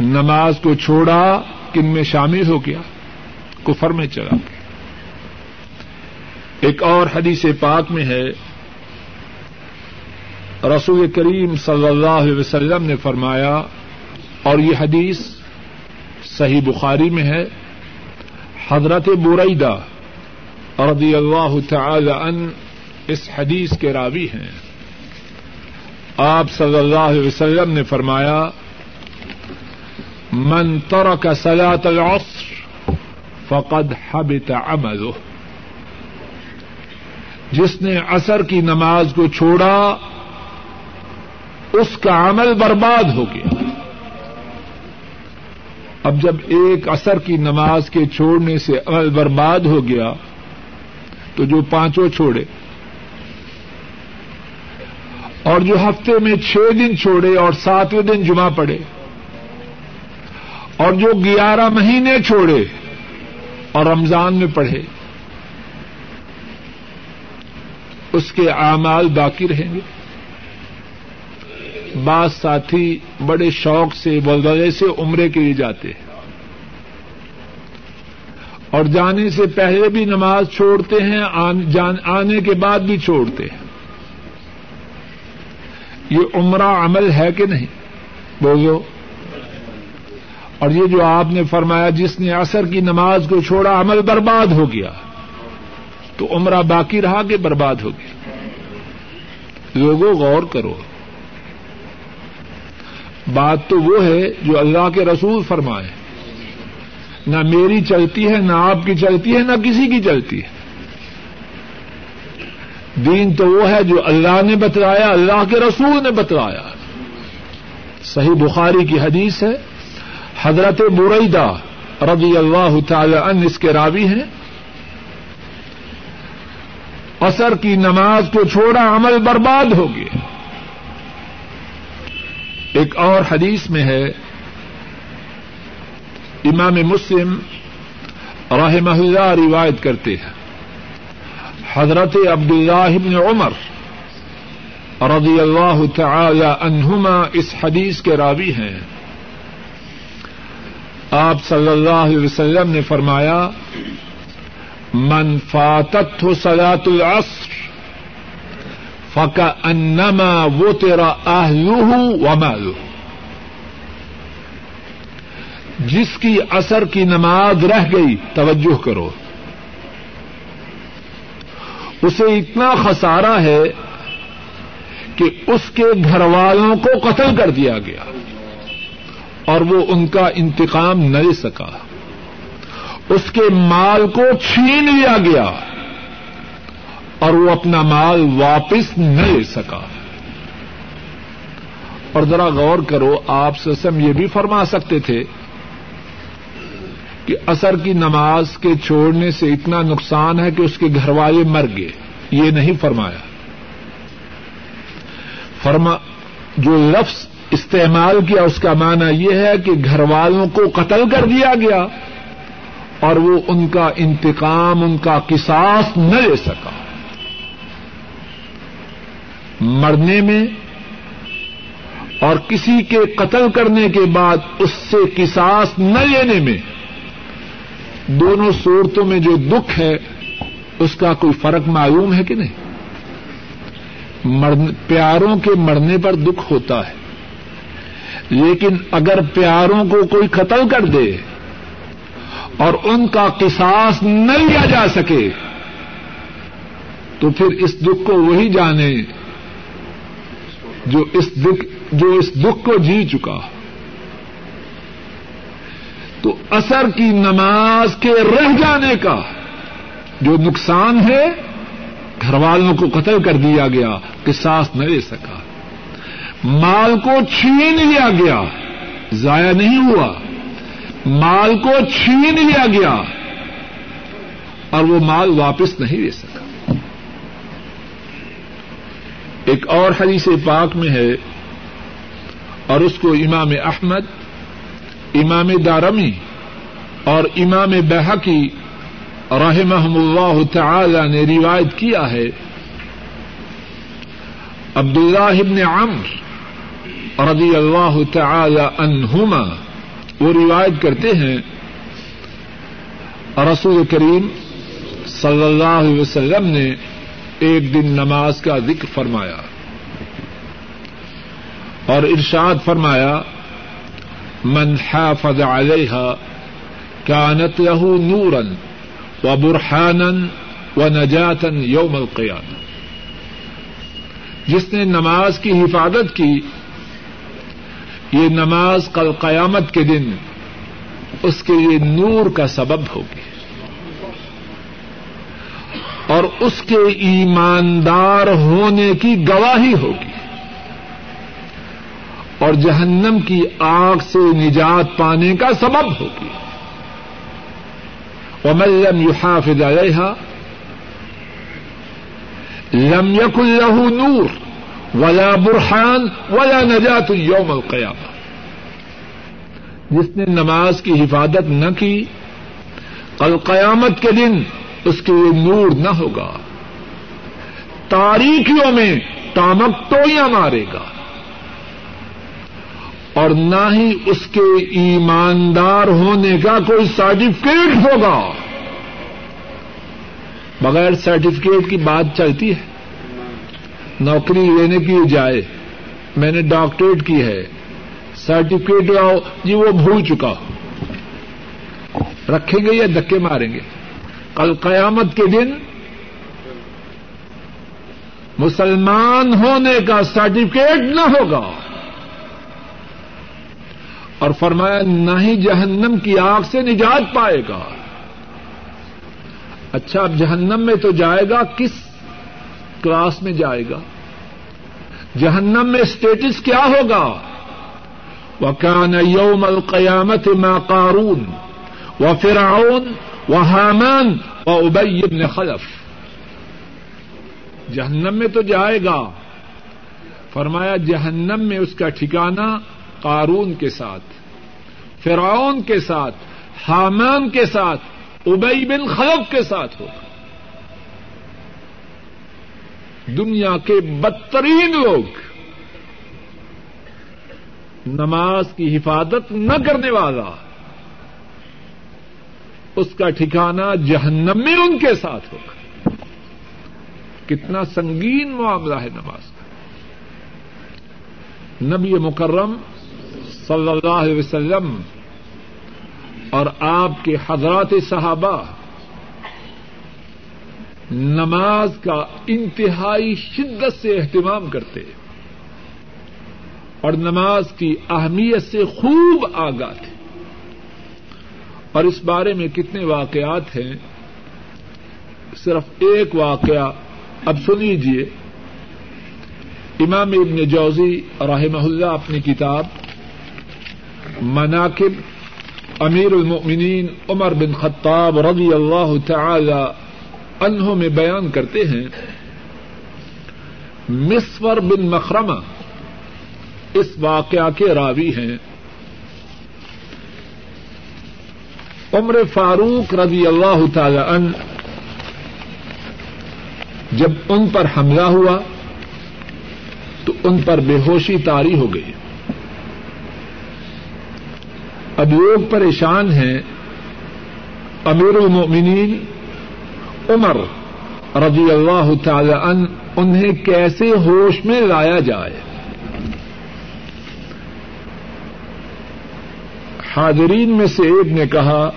نماز کو چھوڑا، کن میں شامل ہو گیا؟ کفر میں چلا۔ گیا ایک اور حدیث پاک میں ہے۔ رسول کریم صلی اللہ علیہ وسلم نے فرمایا، اور یہ حدیث صحیح بخاری میں ہے، حضرت بریدہ رضی اللہ تعالی ان اس حدیث کے راوی ہیں۔ آپ صلی اللہ علیہ وسلم نے فرمایا، من ترک صلاة العصر فقد حبط عمله جس نے عصر کی نماز کو چھوڑا، اس کا عمل برباد ہو گیا۔ اب جب ایک اثر کی نماز کے چھوڑنے سے عمل برباد ہو گیا تو جو پانچوں چھوڑے اور جو ہفتے میں چھ دن چھوڑے اور ساتویں دن جمعہ پڑے اور جو گیارہ مہینے چھوڑے اور رمضان میں پڑھے، اس کے اعمال باقی رہیں گے۔ بعض ساتھی بڑے شوق سے بلدے سے عمرے کے لیے جاتے ہیں۔ اور جانے سے پہلے بھی نماز چھوڑتے ہیں آنے کے بعد بھی چھوڑتے ہیں۔ یہ عمرہ عمل ہے کہ نہیں؟ بولو۔ اور یہ جو آپ نے فرمایا، جس نے اثر کی نماز کو چھوڑا، عمل برباد ہو گیا، تو عمرہ باقی رہا کہ برباد ہو گیا؟ لوگوں، غور کرو۔ بات تو وہ ہے جو اللہ کے رسول فرمائے۔ نہ میری چلتی ہے، نہ آپ کی چلتی ہے، نہ کسی کی چلتی ہے۔ دین تو وہ ہے جو اللہ نے بتلایا، اللہ کے رسول نے بتلایا۔ صحیح بخاری کی حدیث ہے، حضرت بریدہ رضی اللہ تعالی عنہ اس کے راوی ہیں۔ اثر کی نماز کو چھوڑا، عمل برباد ہو گیا۔ ایک اور حدیث میں ہے۔ امام مسلم رحمہ اللہ روایت کرتے ہیں۔ حضرت عبد اللہ عمر رضی اللہ تعالی عنہما اس حدیث کے راوی ہیں۔ آپ صلی اللہ علیہ وسلم نے فرمایا، من فاتت ہو سلاۃ العصر فکا انما وہ تیرا آہلو و جس کی اثر کی نماز رہ گئی، توجہ کرو۔ اسے اتنا خسارا ہے کہ اس کے گھر والوں کو قتل کر دیا گیا اور وہ ان کا انتقام نہ لے سکا۔ اس کے مال کو چھین لیا گیا۔ اور وہ اپنا مال واپس نہ لے سکا۔ اور ذرا غور کرو، آپ سسم یہ بھی فرما سکتے تھے کہ اثر کی نماز کے چھوڑنے سے اتنا نقصان ہے کہ اس کے گھر والے مر گئے۔ یہ نہیں فرمایا۔ فرما، جو لفظ استعمال کیا، اس کا معنی یہ ہے کہ گھر والوں کو قتل کر دیا گیا اور وہ ان کا انتقام، ان کا کساس نہ لے سکا۔ مرنے میں اور کسی کے قتل کرنے کے بعد اس سے کساس نہ لینے میں دونوں صورتوں میں جو دکھ ہے، اس کا کوئی فرق معلوم ہے کہ نہیں؟ پیاروں کے مرنے پر دکھ ہوتا ہے، لیکن اگر پیاروں کو کوئی قتل کر دے اور ان کا قصاص نہ لیا جا سکے، تو پھر اس دکھ کو وہی جانے جو اس دکھ جو اس دکھ کو جی چکا۔ تو اثر کی نماز کے رہ جانے کا جو نقصان ہے، گھر والوں کو قتل کر دیا گیا کہ سانس نہ لے سکا۔ مال کو چھین لیا گیا، ضائع نہیں ہوا۔ مال کو چھین لیا گیا اور وہ مال واپس نہیں لے سکا۔ ایک اور حدیث پاک میں ہے اور اس کو امام احمد، امام دارمی اور امام بحقی رحمہ اللہ تعالی نے روایت کیا ہے۔ عبد اللہ عمر رضی اللہ تعالی عنہما وہ روایت کرتے ہیں، رسول کریم صلی اللہ علیہ وسلم نے ایک دن نماز کا ذکر فرمایا اور ارشاد فرمایا، من حافظ علیہ كانت له نورا وبرهانا ونجاتا يوم القيامة جس نے نماز کی حفاظت کی، یہ نماز کل قیامت کے دن اس کے لیے نور کا سبب ہوگی۔ اور اس کے ایماندار ہونے کی گواہی ہوگی۔ اور جہنم کی آگ سے نجات پانے کا سبب ہوگی۔ ومن يحافظ عليها، لم يكن له نور ولا برحان ولا نجات یوم القیامہ جس نے نماز کی حفاظت نہ کی، کل قیامت کے دن اس کے لیے نور نہ ہوگا۔ تاریخیوں میں تامک ٹوئیاں مارے گا۔ اور نہ ہی اس کے ایماندار ہونے کا کوئی سرٹیفکیٹ ہوگا۔ بغیر سرٹیفکیٹ کی بات چلتی ہے۔ نوکری لینے کی جائے میں نے ڈاکٹریٹ کی ہے۔ سرٹیفکیٹ لاؤ جی وہ بھول چکا رکھیں گے یا دکے ماریں گے؟ کل قیامت کے دن مسلمان ہونے کا سرٹیفکیٹ نہ ہوگا۔ اور فرمایا، نہ ہی جہنم کی آگ سے نجات پائے گا۔ اچھا اب جہنم میں تو جائے گا، کس کلاس میں جائے گا؟ جہنم میں اسٹیٹس کیا ہوگا؟ وكان يوم القيامة ما قارون وفرعون وهامان وأبي بن خلف۔ جہنم میں تو جائے گا۔ فرمایا، جہنم میں اس کا ٹھکانا قارون کے ساتھ، فرعون کے ساتھ، حامان کے ساتھ ابئی بن خلف کے ساتھ ہوگا۔ دنیا کے بدترین لوگ نماز کی حفاظت نہ کرنے والا اس کا ٹھکانا جہنم میں ان کے ساتھ ہوگا۔ کتنا سنگین معاملہ ہے نماز کا۔ نبی مکرم صلی اللہ علیہ وسلم اور آپ کے حضرات صحابہ نماز کا انتہائی شدت سے اہتمام کرتے اور نماز کی اہمیت سے خوب آگاہ تھے۔ اور اس بارے میں کتنے واقعات ہیں؟ صرف ایک واقعہ اب سن لیجیے امام ابن جوزی رحمہ اللہ اپنی کتاب مناقب امیر المؤمنین عمر بن خطاب رضی اللہ تعالی انہوں میں بیان کرتے ہیں مسور بن مخرمہ اس واقعہ کے راوی ہیں۔ عمر فاروق رضی اللہ تعالی ان جب ان پر حملہ ہوا تو ان پر بے ہوشی تاری ہو گئی۔ اب لوگ پریشان ہیں۔ امیر المؤمنین عمر رضی اللہ تعالی ان انہیں کیسے ہوش میں لایا جائے؟ حاضرین میں سے ایک نے کہا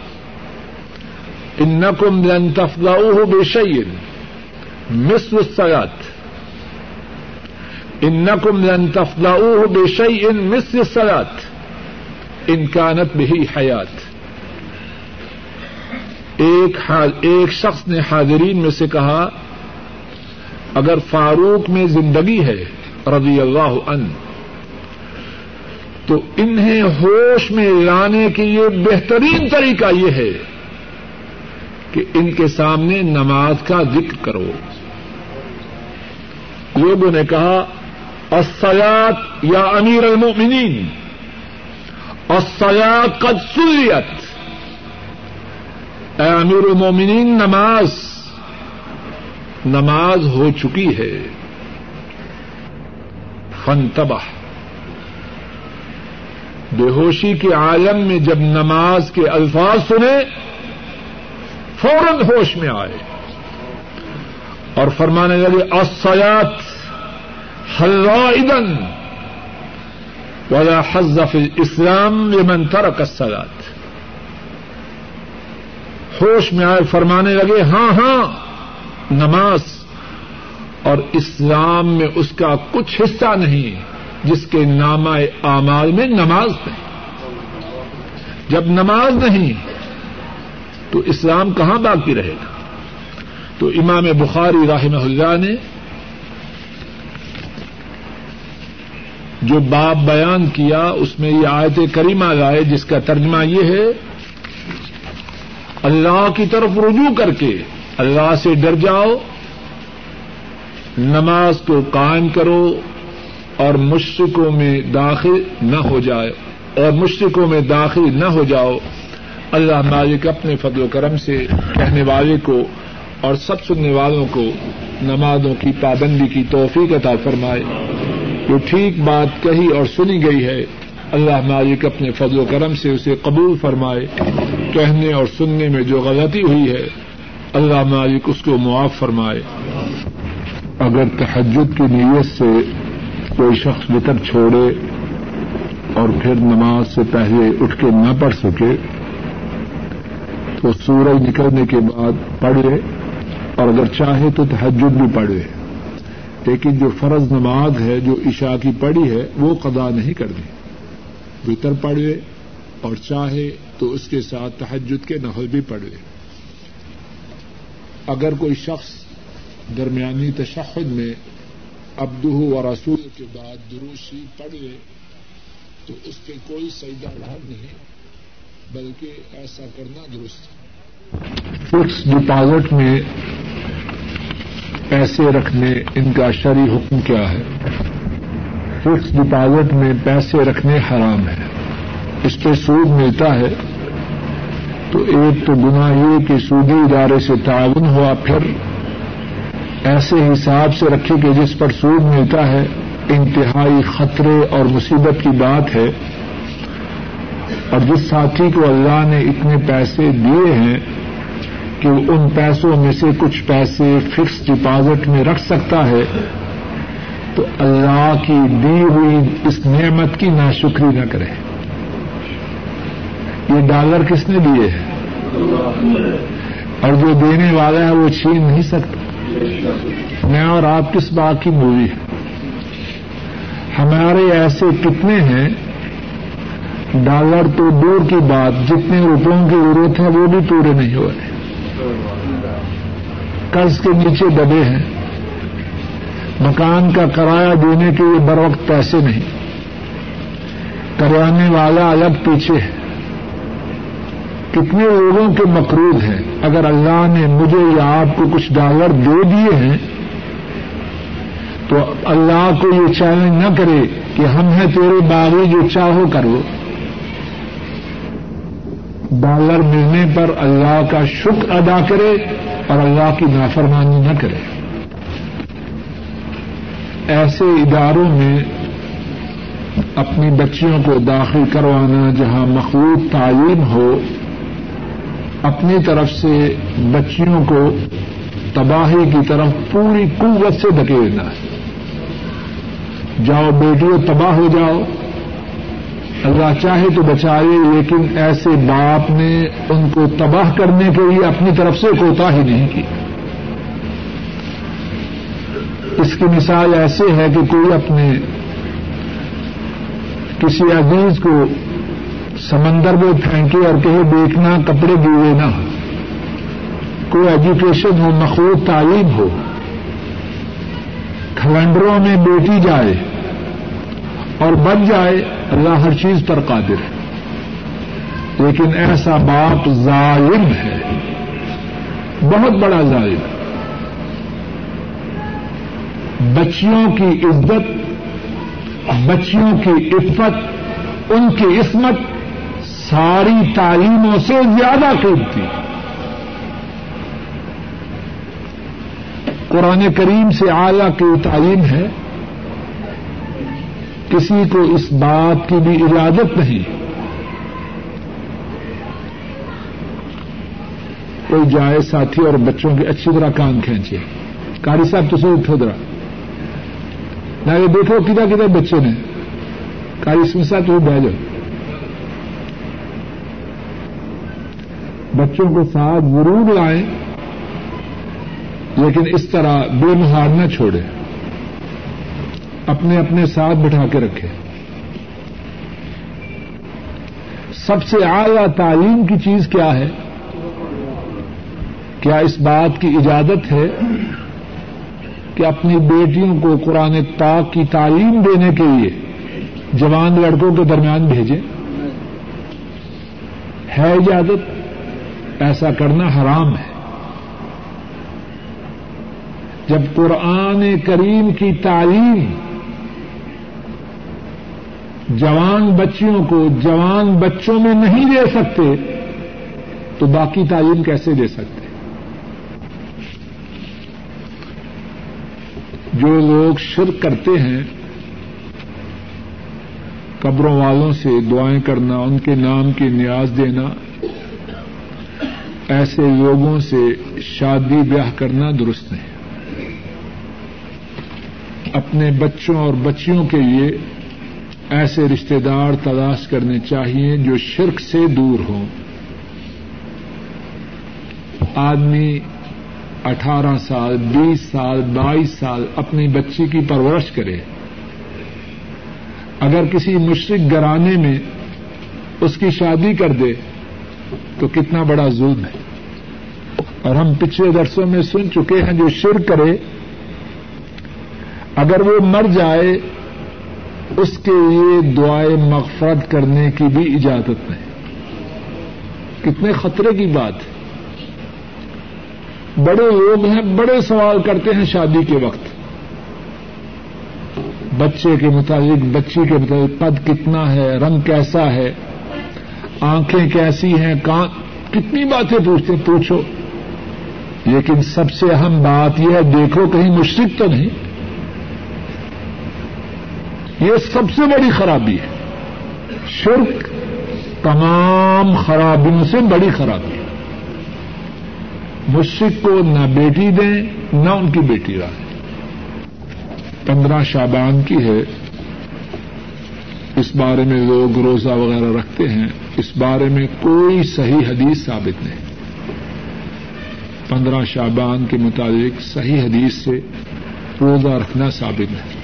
انکم لن تفضعوه بشيء مثل الصلاة انکم لن تفضعوه بشيء مثل الصلاة ان كانت به حیات. ایک ایک شخص نے حاضرین میں سے کہا، اگر فاروق میں زندگی ہے، رضی اللہ عنہ، تو انہیں ہوش میں لانے کے لیے بہترین طریقہ یہ ہے۔ کہ ان کے سامنے نماز کا ذکر کرو۔ لوگوں نے کہا السیات یا امیر المؤمنین السیات قد سلیت۔ اے امیر المؤمنین، نماز نماز ہو چکی ہے۔ فنتبہ بے ہوشی کے عالم میں جب نماز کے الفاظ سنے فوراً ہوش میں آئے اور فرمانے لگے اسیات ادن ولا حزف اسلام لمن ترک الصلاة ہوش میں آئے، فرمانے لگے ہاں ہاں نماز اور اسلام میں اس کا کچھ حصہ نہیں، جس کے نامہ اعمال میں نماز نہیں۔ جب نماز نہیں تو اسلام کہاں باقی رہے گا؟ تو امام بخاری رحمہ اللہ نے جو باب بیان کیا، اس میں یہ آیت کریمہ لائے، جس کا ترجمہ یہ ہے، اللہ کی طرف رجوع کر کے اللہ سے ڈر جاؤ، نماز کو قائم کرو اور مشرقوں میں داخل نہ ہو جائے اور مشرقوں میں داخل نہ ہو جاؤ۔ اللہ مالک اپنے فضل و کرم سے کہنے والے کو اور سب سننے والوں کو نمازوں کی پابندی کی توفیق عطا فرمائے۔ جو ٹھیک بات کہی اور سنی گئی ہے، اللہ مالک اپنے فضل و کرم سے اسے قبول فرمائے۔ کہنے اور سننے میں جو غلطی ہوئی ہے، اللہ مالک اس کو معاف فرمائے۔ اگر تحجد کی نیت سے کوئی شخص وطر چھوڑے اور پھر نماز سے پہلے اٹھ کے نہ پڑھ سکے تو سورج نکلنے کے بعد پڑھے، اور اگر چاہے تو تحجد بھی پڑھے۔ لیکن جو فرض نماز ہے، جو عشاء کی پڑھی ہے، وہ قدا نہیں کرنی۔ وطر پڑھ لے اور چاہے تو اس کے ساتھ تحجد کے نفل بھی پڑھ لے اگر کوئی شخص درمیانی تشہد میں ابدہ و رسول کے بعد دروشی پڑھ لے تو اس پہ کوئی سجدہ ڈھال نہیں۔ بلکہ ایسا کرنا درست فکس ڈپازٹ میں پیسے رکھنے ان کا شرعی حکم کیا ہے؟ فکس ڈپازٹ میں پیسے رکھنے حرام ہے۔ اس پہ سود ملتا ہے۔ تو ایک تو گنا یہ کہ سودی ادارے سے تعاون ہوا، پھر ایسے حساب سے رکھے کہ جس پر سود ملتا ہے، انتہائی خطرے اور مصیبت کی بات ہے۔ اور جس ساتھی کو اللہ نے اتنے پیسے دیے ہیں کہ ان پیسوں میں سے کچھ پیسے فکس ڈپازٹ میں رکھ سکتا ہے، تو اللہ کی دی ہوئی اس نعمت کی ناشکری نہ کرے۔ یہ ڈالر کس نے دیے ہیں؟ اور جو دینے والا ہے وہ چھین نہیں سکتا۔ میں اور آپ کس بات کی مووی ہے؟ ہمارے ایسے کتنے ہیں ڈالر تو دور کی بات، جتنے روپوں کی ضرورت ہے وہ بھی پورے نہیں ہوئے۔ قرض کے نیچے دبے ہیں۔ مکان کا کرایہ دینے کے لیے بر وقت پیسے نہیں۔ کروانے والا الگ پیچھے ہے۔ کتنے لوگوں کے مقروض ہیں۔ اگر اللہ نے مجھے یا آپ کو کچھ ڈالر دے دیے ہیں، تو اللہ کو یہ چیلنج نہ کرے کہ ہم ہیں تیرے باغی جو چاہو کرو ڈالر ملنے پر اللہ کا شکر ادا کرے اور اللہ کی نافرمانی نہ کرے۔ ایسے اداروں میں اپنی بچیوں کو داخل کروانا جہاں مخلوط تعلیم ہو، اپنی طرف سے بچیوں کو تباہی کی طرف پوری قوت سے دھکیلنا۔ ہے جاؤ بیٹیوں تباہ ہو جاؤ۔ اللہ چاہے تو بچائے، لیکن ایسے باپ نے ان کو تباہ کرنے کے لیے اپنی طرف سے کوتا ہی نہیں کی۔ اس کی مثال ایسے ہے کہ کوئی اپنے کسی عزیز کو سمندر میں پھینکے اور کہیں دیکھنا، کپڑے گیلے نہ۔ ہو کوئی ایجوکیشن ہو، مخلوط تعلیم ہو۔ کھلنڈروں میں بیٹی جائے اور بن جائے اللہ ہر چیز پر قادر ہے۔ لیکن ایسا باپ ظالم ہے۔ بہت بڑا ظالم۔ ہے بچیوں کی عزت، بچیوں کی عفت، ان کی عصمت ساری تعلیموں سے زیادہ قیمتی۔ قرآن کریم سے اعلی کی تعلیم ہے۔ کسی کو اس بات کی بھی اجازت نہیں۔ کوئی جائے ساتھی اور بچوں کے اچھی طرح کام کھینچے۔ کاری صاحب تو اٹھو درا نہ یہ دیکھو کدھر کدھر بچے نے کاری سمسا تو بہ جاؤ۔ بچوں کو ساتھ ضرور لائیں، لیکن اس طرح بے مہار نہ چھوڑے اپنے اپنے ساتھ بٹھا کے رکھے۔ سب سے اعلی تعلیم کی چیز کیا ہے؟ کیا اس بات کی اجازت ہے کہ اپنی بیٹیوں کو قرآن پاک کی تعلیم دینے کے لیے جوان لڑکوں کے درمیان بھیجیں ہے اجازت؟ ایسا کرنا حرام ہے۔ جب قرآن کریم کی تعلیم جوان بچیوں کو جوان بچوں میں نہیں دے سکتے، تو باقی تعلیم کیسے دے سکتے؟ جو لوگ شرک کرتے ہیں، قبروں والوں سے دعائیں کرنا، ان کے نام کی نیاز دینا، ایسے لوگوں سے شادی بیاہ کرنا درست نہیں۔ اپنے بچوں اور بچیوں کے لیے ایسے رشتے دار تلاش کرنے چاہیے جو شرک سے دور ہوں۔ آدمی اٹھارہ سال، بیس سال، بائیس سال اپنی بچی کی پرورش کرے۔ اگر کسی مشرق گرانے میں اس کی شادی کر دے تو کتنا بڑا ظلم ہے۔ اور ہم پچھلے درسوں میں سن چکے ہیں جو شر کرے، اگر وہ مر جائے اس کے لیے دعائیں مغفرت کرنے کی بھی اجازت نہیں کتنے خطرے کی بات ہے۔ بڑے لوگ ہیں، بڑے سوال کرتے ہیں شادی کے وقت۔ بچے کے مطابق بچی کے مطابق قد کتنا ہے، رنگ کیسا ہے، آنکھیں کیسی ہیں، کان، کتنی باتیں پوچھتے پوچھو۔ لیکن سب سے اہم بات یہ ہے، دیکھو کہیں مشرق تو نہیں۔ یہ سب سے بڑی خرابی ہے۔ شرک تمام خرابیوں سے بڑی خرابی ہے۔ مشرق کو نہ بیٹی دیں، نہ ان کی بیٹی رہیں پندرہ شابان کی ہے۔ اس بارے میں لوگ روزہ وغیرہ رکھتے ہیں۔ اس بارے میں کوئی صحیح حدیث ثابت نہیں۔ پندرہ شابان کے مطابق صحیح حدیث سے روزہ رکھنا ثابت ہے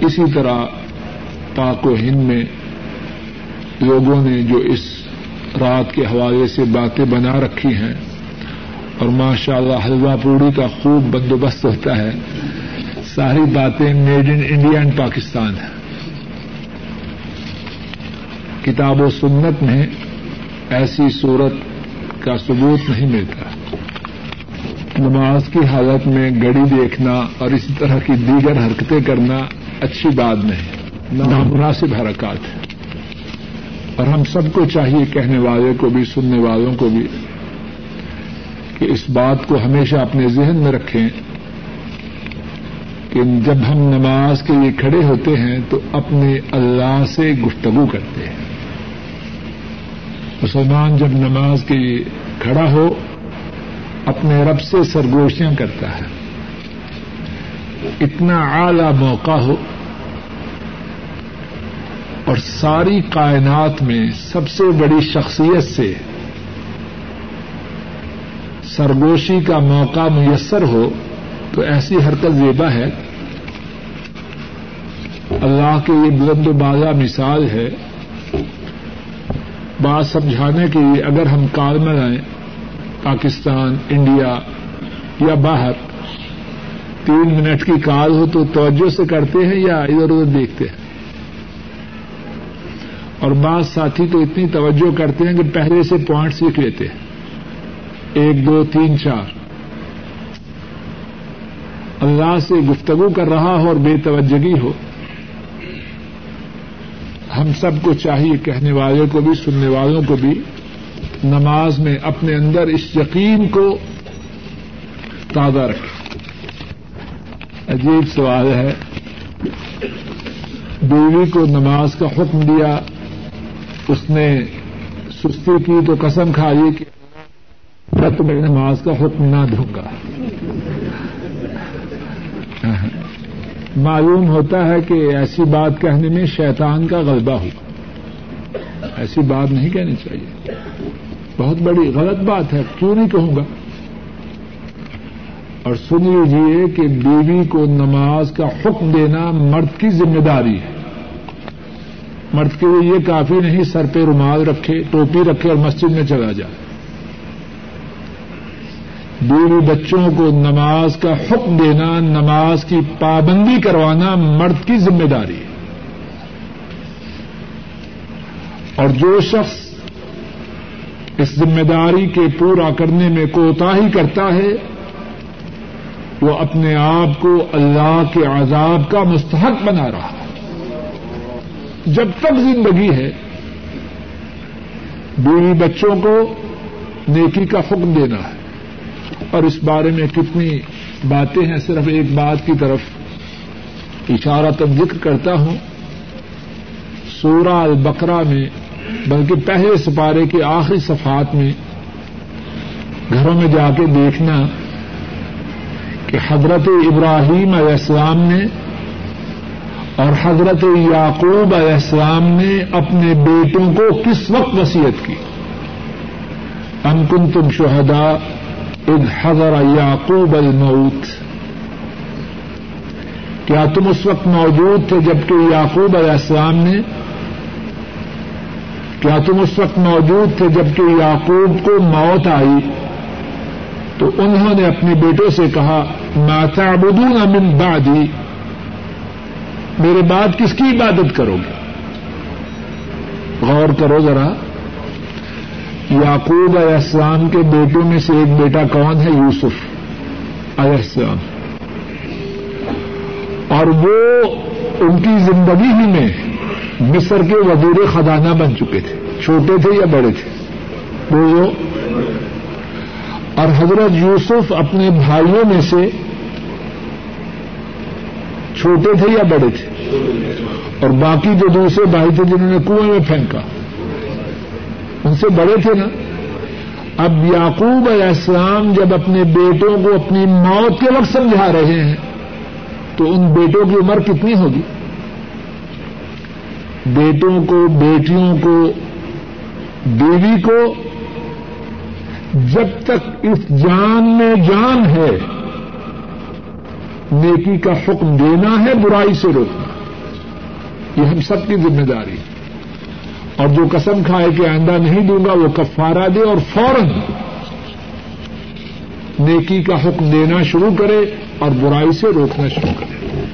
اسی طرح پاک و ہند میں لوگوں نے جو اس رات کے حوالے سے باتیں بنا رکھی ہیں، اور ماشاء اللہ حلوہ پوڑی کا خوب بندوبست ہوتا ہے، ساری باتیں made in India and Pakistan ہیں۔ کتاب و سنت میں ایسی صورت کا ثبوت نہیں ملتا۔ نماز کی حالت میں گڑی دیکھنا اور اسی طرح کی دیگر حرکتیں کرنا اچھی بات نہیں۔ نامناسب حرکات ہے اور ہم سب کو چاہیے کہنے والے کو بھی، سننے والوں کو بھی کہ اس بات کو ہمیشہ اپنے ذہن میں رکھیں کہ جب ہم نماز کے لیے کھڑے ہوتے ہیں تو اپنے اللہ سے گفتگو کرتے ہیں۔ مسلمان جب نماز کے لیے کھڑا ہو، اپنے رب سے سرگوشیاں کرتا ہے۔ اتنا اعلی موقع ہو اور ساری کائنات میں سب سے بڑی شخصیت سے سرگوشی کا موقع میسر ہو تو ایسی حرکت زیبا ہے۔ اللہ کے یہ بلند و بازا مثال ہے۔ بات سمجھانے کے لیے اگر ہم کال میں آئیں، پاکستان، انڈیا یا باہر، تین منٹ کی کال ہو تو توجہ سے کرتے ہیں یا ادھر ادھر دیکھتے ہیں؟ اور بعض ساتھی تو اتنی توجہ کرتے ہیں کہ پہلے سے پوائنٹ سیکھ لیتے ہیں۔ ایک، دو، تین، چار۔ اللہ سے گفتگو کر رہا ہو اور بے توجگی ہو۔ ہم سب کو چاہیے کہنے والوں کو بھی، سننے والوں کو بھی نماز میں اپنے اندر اس یقین کو تازہ رکھیں۔ عجیب سوال ہے۔ بیوی کو نماز کا حکم دیا اس نے سستی کی تو قسم کھائی کہ میں تمہیں نماز کا حکم نہ دوں گا۔ معلوم ہوتا ہے کہ ایسی بات کہنے میں شیطان کا غلبہ ہوگا ایسی بات نہیں کہنی چاہیے۔ بہت بڑی غلط بات ہے۔ کیوں نہیں کہوں گا؟ اور سن لیجیے جی کہ بیوی کو نماز کا حکم دینا مرد کی ذمہ داری ہے۔ مرد کے لیے یہ کافی نہیں، سر پہ رومال رکھے، ٹوپی رکھے اور مسجد میں چلا جائے۔ بیوی بچوں کو نماز کا حکم دینا، نماز کی پابندی کروانا مرد کی ذمہ داری ہے۔ اور جو شخص اس ذمہ داری کے پورا کرنے میں کوتا ہی کرتا ہے، وہ اپنے آپ کو اللہ کے عذاب کا مستحق بنا رہا ہے۔ جب تک زندگی ہے، بیوی بچوں کو نیکی کا حکم دینا ہے۔ اور اس بارے میں کتنی باتیں ہیں، صرف ایک بات کی طرف اشارہ تک ذکر کرتا ہوں۔ سورہ البقرہ میں، بلکہ پہلے سپارے کے آخری صفحات میں گھروں میں جا کے دیکھنا کہ حضرت ابراہیم علیہ السلام نے اور حضرت یعقوب علیہ السلام نے اپنے بیٹوں کو کس وقت وسیعت کی؟ کن تم شہدا اد حضر یعقوب الموت۔ کیا تم اس وقت موجود تھے جبکہ یعقوب علیہ السلام نے کیا تم اس وقت موجود تھے جبکہ یعقوب کو موت آئی؟ تو انہوں نے اپنے بیٹوں سے کہا ماتا بدون امن بادی میرے بعد کس کی عبادت کرو گے؟ غور کرو ذرا۔ یعقوب علیہ السلام کے بیٹوں میں سے ایک بیٹا کون ہے؟ یوسف علیہ السلام۔ اور وہ ان کی زندگی ہی میں مصر کے وزیر خزانہ بن چکے تھے۔ چھوٹے تھے یا بڑے تھے؟ وہ اور حضرت یوسف اپنے بھائیوں میں سے چھوٹے تھے یا بڑے تھے؟ اور باقی جو دوسرے بھائی تھے جنہوں نے کنویں میں پھینکا، ان سے بڑے تھے نا؟ اب یعقوب علیہ السلام جب اپنے بیٹوں کو اپنی موت کے وقت سمجھا رہے ہیں، تو ان بیٹوں کی عمر کتنی ہوگی؟ بیٹوں کو، بیٹیوں کو، بیوی کو؟ جب تک اس جان میں جان ہے نیکی کا حکم دینا ہے، برائی سے روکنا۔ یہ ہم سب کی ذمہ داری ہے۔ اور جو قسم کھائے کہ آئندہ نہیں دوں گا، وہ کفارہ دے اور فوراً نیکی کا حکم دینا شروع کرے اور برائی سے روکنا شروع کرے۔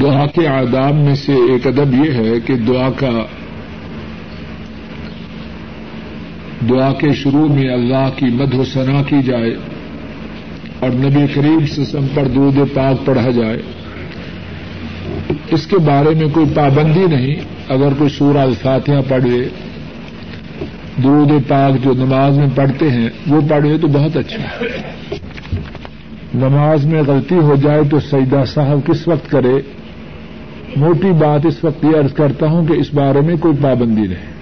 دعا کے آداب میں سے ایک ادب یہ ہے کہ دعا کا دعا کے شروع میں اللہ کی مدھ و ثنا کی جائے۔ اور نبی کریم سسم پر دودھ پاک پڑھا جائے۔ اس کے بارے میں کوئی پابندی نہیں، اگر کوئی سورہ الفاتحہ پڑھے، درود پاک جو نماز میں پڑھتے ہیں، وہ پڑھے تو بہت اچھا ہے۔ نماز میں غلطی ہو جائے تو سیدہ صاحب کس وقت کرے؟ موٹی بات اس وقت یہ عرض کرتا ہوں کہ اس بارے میں کوئی پابندی نہیں۔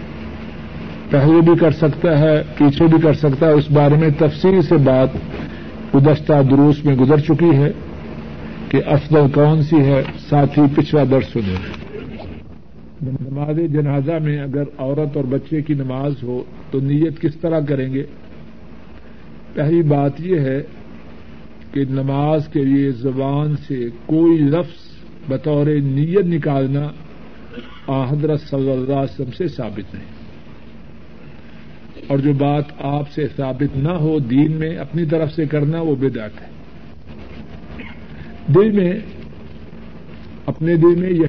پہلے بھی کر سکتا ہے، پیچھے بھی کر سکتا ہے، اس بارے میں تفصیل سے بات گزشتہ دروس میں گزر چکی ہے کہ افضل کون سی ہے؟ ساتھ ہی پچھلا در سنے نماز جنازہ میں اگر عورت اور بچے کی نماز ہو تو نیت کس طرح کریں گے؟ پہلی بات یہ ہے کہ نماز کے لیے زبان سے کوئی لفظ بطور نیت نکالنا حضرت صلی اللہ علیہ وسلم سے ثابت نہیں۔ اور جو بات آپ سے ثابت نہ ہو دین میں، اپنی طرف سے کرنا وہ بدعت ہے۔ دل میں، اپنے دل میں یہ